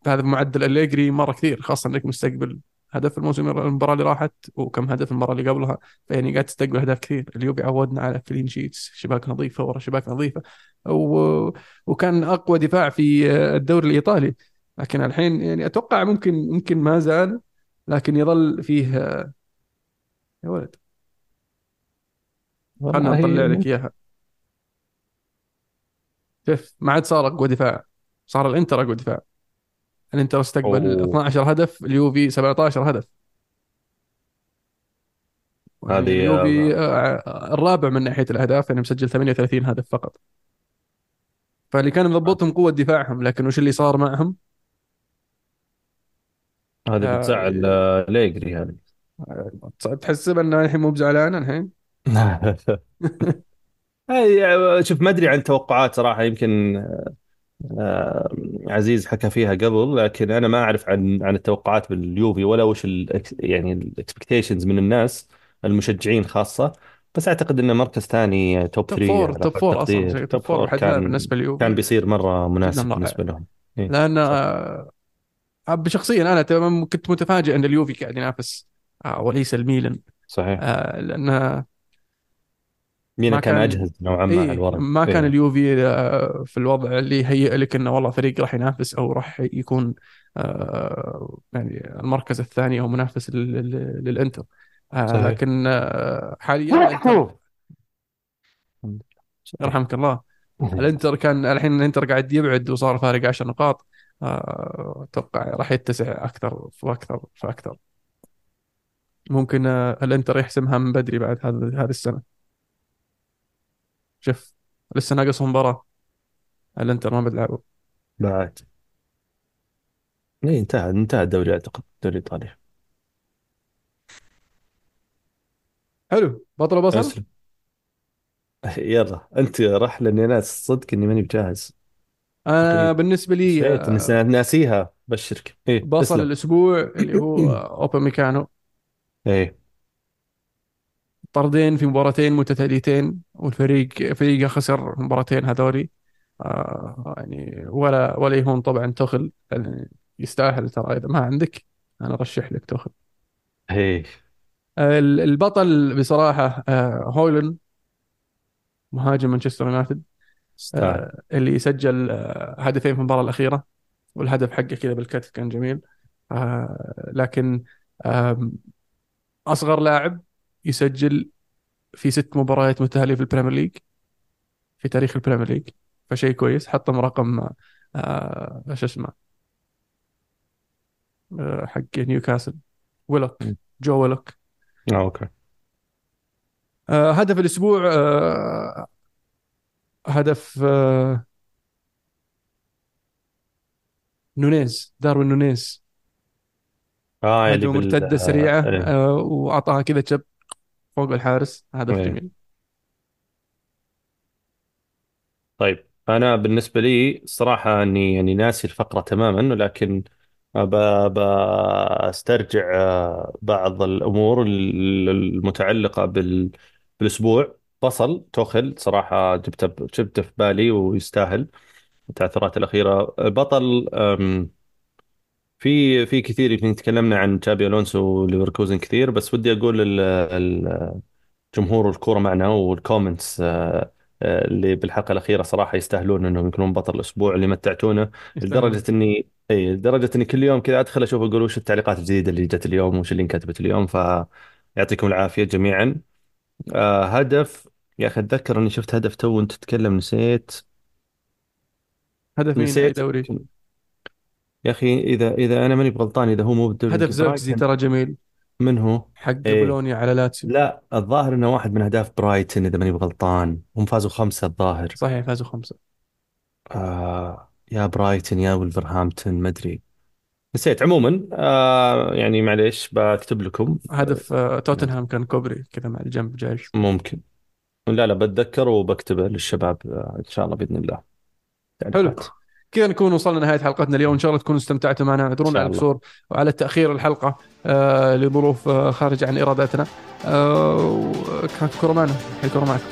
Speaker 1: هذا بمعدل أليجري مرة كثير خاصة إنك مستقبل هدف الموسم المباراة اللي راحت وكم هدف المباراة اللي قبلها فيعني قاعد تستقبل أهداف كثير. اليوبي عودنا على كلين شيتس شباك نظيفة ورا شباك نظيفة و... وكان أقوى دفاع في الدوري الإيطالي. لكن الحين يعني أتوقع ممكن ممكن ما زال لكن يظل فيه يا ولد. خلنا نطلع
Speaker 2: هي
Speaker 1: لك إياها. شوف ما عاد صار أقوى دفاع. صار الإنتر أقوى دفاع. الإنتر استقبل
Speaker 2: أوه.
Speaker 1: 12 هدف اليوفي 17 هدف. يعني
Speaker 2: هذه
Speaker 1: اليوفي آه، الرابع من ناحية الأهداف يعني مسجل 38 هدف فقط. فاللي كان مضبطهم قوة دفاعهم لكن وش اللي صار معهم؟
Speaker 2: هذه بتزعل
Speaker 1: آه،
Speaker 2: آه، ليجري هذه.
Speaker 1: تحسب انه الحين مو بزعلان الحين؟
Speaker 2: هي شوف ما أدري عن توقعات صراحة يمكن آه، عزيز حكى فيها قبل لكن أنا ما أعرف عن عن التوقعات باليوفي ولا وش ال يعني ال expectations من الناس المشجعين خاصة. بس أعتقد إنه مركز ثاني top
Speaker 1: top
Speaker 2: 3
Speaker 1: four
Speaker 2: على
Speaker 1: top
Speaker 2: أقل
Speaker 1: four أصلا
Speaker 2: تقدير
Speaker 1: شيء top
Speaker 2: top
Speaker 1: four
Speaker 2: 4
Speaker 1: بحد ذاته
Speaker 2: كان
Speaker 1: بالنسبة
Speaker 2: كان
Speaker 1: لليوفي
Speaker 2: بيصير
Speaker 1: مرة
Speaker 2: مناسب بالنسبة لهم. إيه لأن
Speaker 1: آه، شخصيا أنا تمام كنت متفاجئ أن اليوفي قاعد ينافس آه، وليس الميلان.
Speaker 2: صحيح.
Speaker 1: آه، لأن
Speaker 2: مينا كان
Speaker 1: كان
Speaker 2: أجهز نوعا ما على
Speaker 1: اي
Speaker 2: الورق.
Speaker 1: ما كان
Speaker 2: إيه
Speaker 1: اليوفي آه، في الوضع اللي يهيئ لك إنه والله فريق راح ينافس أو راح يكون آه، يعني المركز الثاني أو منافس لل- لل- للإنتر. آه،
Speaker 2: صحيح.
Speaker 1: لكن حاليا يرحمك الله. الإنتر كان الحين الإنتر قاعد يبعد وصار فارق 10 نقاط. أتوقع راح يتسع أكثر وأكثر فأكثر. ممكن الإنتر يحسمها من بدري بعد هذا هذه السنة. شوف لسه ناقصهم مباراة. الانتر ما بتلعبوا
Speaker 2: بعد إيه انتهى انتهى الدوري أعتقد الدوري الإيطالي.
Speaker 1: حلو. بطل بصل
Speaker 2: أسلم. يلا أنت راح لأني أنا صدق إني ماني بجاهز.
Speaker 1: أنا
Speaker 2: يمكن
Speaker 1: بالنسبة لي
Speaker 2: نسيت
Speaker 1: آه،
Speaker 2: ناسيها بشرك. إيه
Speaker 1: بصل
Speaker 2: أسلم.
Speaker 1: الأسبوع اللي هو آه، اوبا ميكانو
Speaker 2: إيه.
Speaker 1: طردين في مباراتين متتاليتين والفريق فريقه خسر مباراتين هذولي. آه يعني ولا ولا يهون طبعا تخل يعني يستاهل ترى. إذا ما عندك أنا أرشح لك تخل
Speaker 2: إيه
Speaker 1: ال- البطل بصراحة آه هويلن مهاجم مانشستر يونايتد آه اللي سجل آه هدفين في المباراة الأخيرة. والهدف حقه كذا بالكتف كان جميل. آه لكن أصغر لاعب يسجل في ست مباريات متتالية في ال Premier League في تاريخ البريمير ليج. فشيء كويس. حطم رقم آه شو اسمه آه حق نيوكاسل. ويلوك جو ويلوك.
Speaker 2: آه أوكي.
Speaker 1: آه هدف الأسبوع آه هدف آه نونيز داروين نونيز.
Speaker 2: آه اللي
Speaker 1: مرتدة
Speaker 2: آه،
Speaker 1: سريعة
Speaker 2: إيه.
Speaker 1: آه وأعطاها كذا chip. فوق الحارس هدف
Speaker 2: إيه
Speaker 1: جميل.
Speaker 2: طيب أنا بالنسبة لي الصراحه أني يعني ناسي الفقرة تماما ولكن بسترجع بعض الأمور ال- المتعلقة بال بالأسبوع. فصل توخيل صراحة جبته جبته في بالي ويستاهل. التعثرات الأخيرة بطل أم، في في كثير يمكن تكلمنا عن تشابي ألونسو وليفركوزن كثير بس ودي أقول ال- ال- جمهور الكورة معنا وال comments آه، آه، اللي بالحلقة الأخيرة صراحة يستاهلون إنهم يكونون بطل الأسبوع اللي متعتونا
Speaker 1: يستاهلون.
Speaker 2: لدرجة إني إي لدرجة إني كل يوم كذا أدخل أشوف أقول وش التعليقات الجديدة اللي جت اليوم وش اللي انكتبت اليوم فيعطيكم العافية جميعا. آه هدف يا أخي أتذكر إني شفت هدف تو وأنت تتكلم نسيت.
Speaker 1: هدف مين؟ أي
Speaker 2: نسيت.
Speaker 1: دوري؟
Speaker 2: يا أخي إذا إذا أنا ماني بغلطان إذا هو مو بالدوري
Speaker 1: هدف
Speaker 2: زيركزي
Speaker 1: ترى جميل.
Speaker 2: من هو؟
Speaker 1: حق
Speaker 2: إيه.
Speaker 1: بولونيا على لاتسيو.
Speaker 2: لا الظاهر إنه واحد من أهداف برايتون إذا ماني بغلطان. هم فازوا خمسة الظاهر.
Speaker 1: صحيح فازوا خمسة.
Speaker 2: آه يا برايتون يا ولفرهامبتون ما أدري. نسيت. عموما آه يعني معليش بكتب لكم.
Speaker 1: هدف آه، توتنهام كان كوبري كذا مع الجنب جايش.
Speaker 2: ممكن. لا لا بتذكر وبكتبه للشباب آه إن شاء الله بإذن الله.
Speaker 1: حلو. كذا نكون وصلنا نهاية حلقتنا اليوم؟ إن شاء الله تكونوا استمتعتوا معنا
Speaker 2: إن
Speaker 1: اعذرونا على القصور وعلى تأخير الحلقة آه لظروف آه خارجة عن إرادتنا. آه وكانت الكرة معنا الكرة معكم.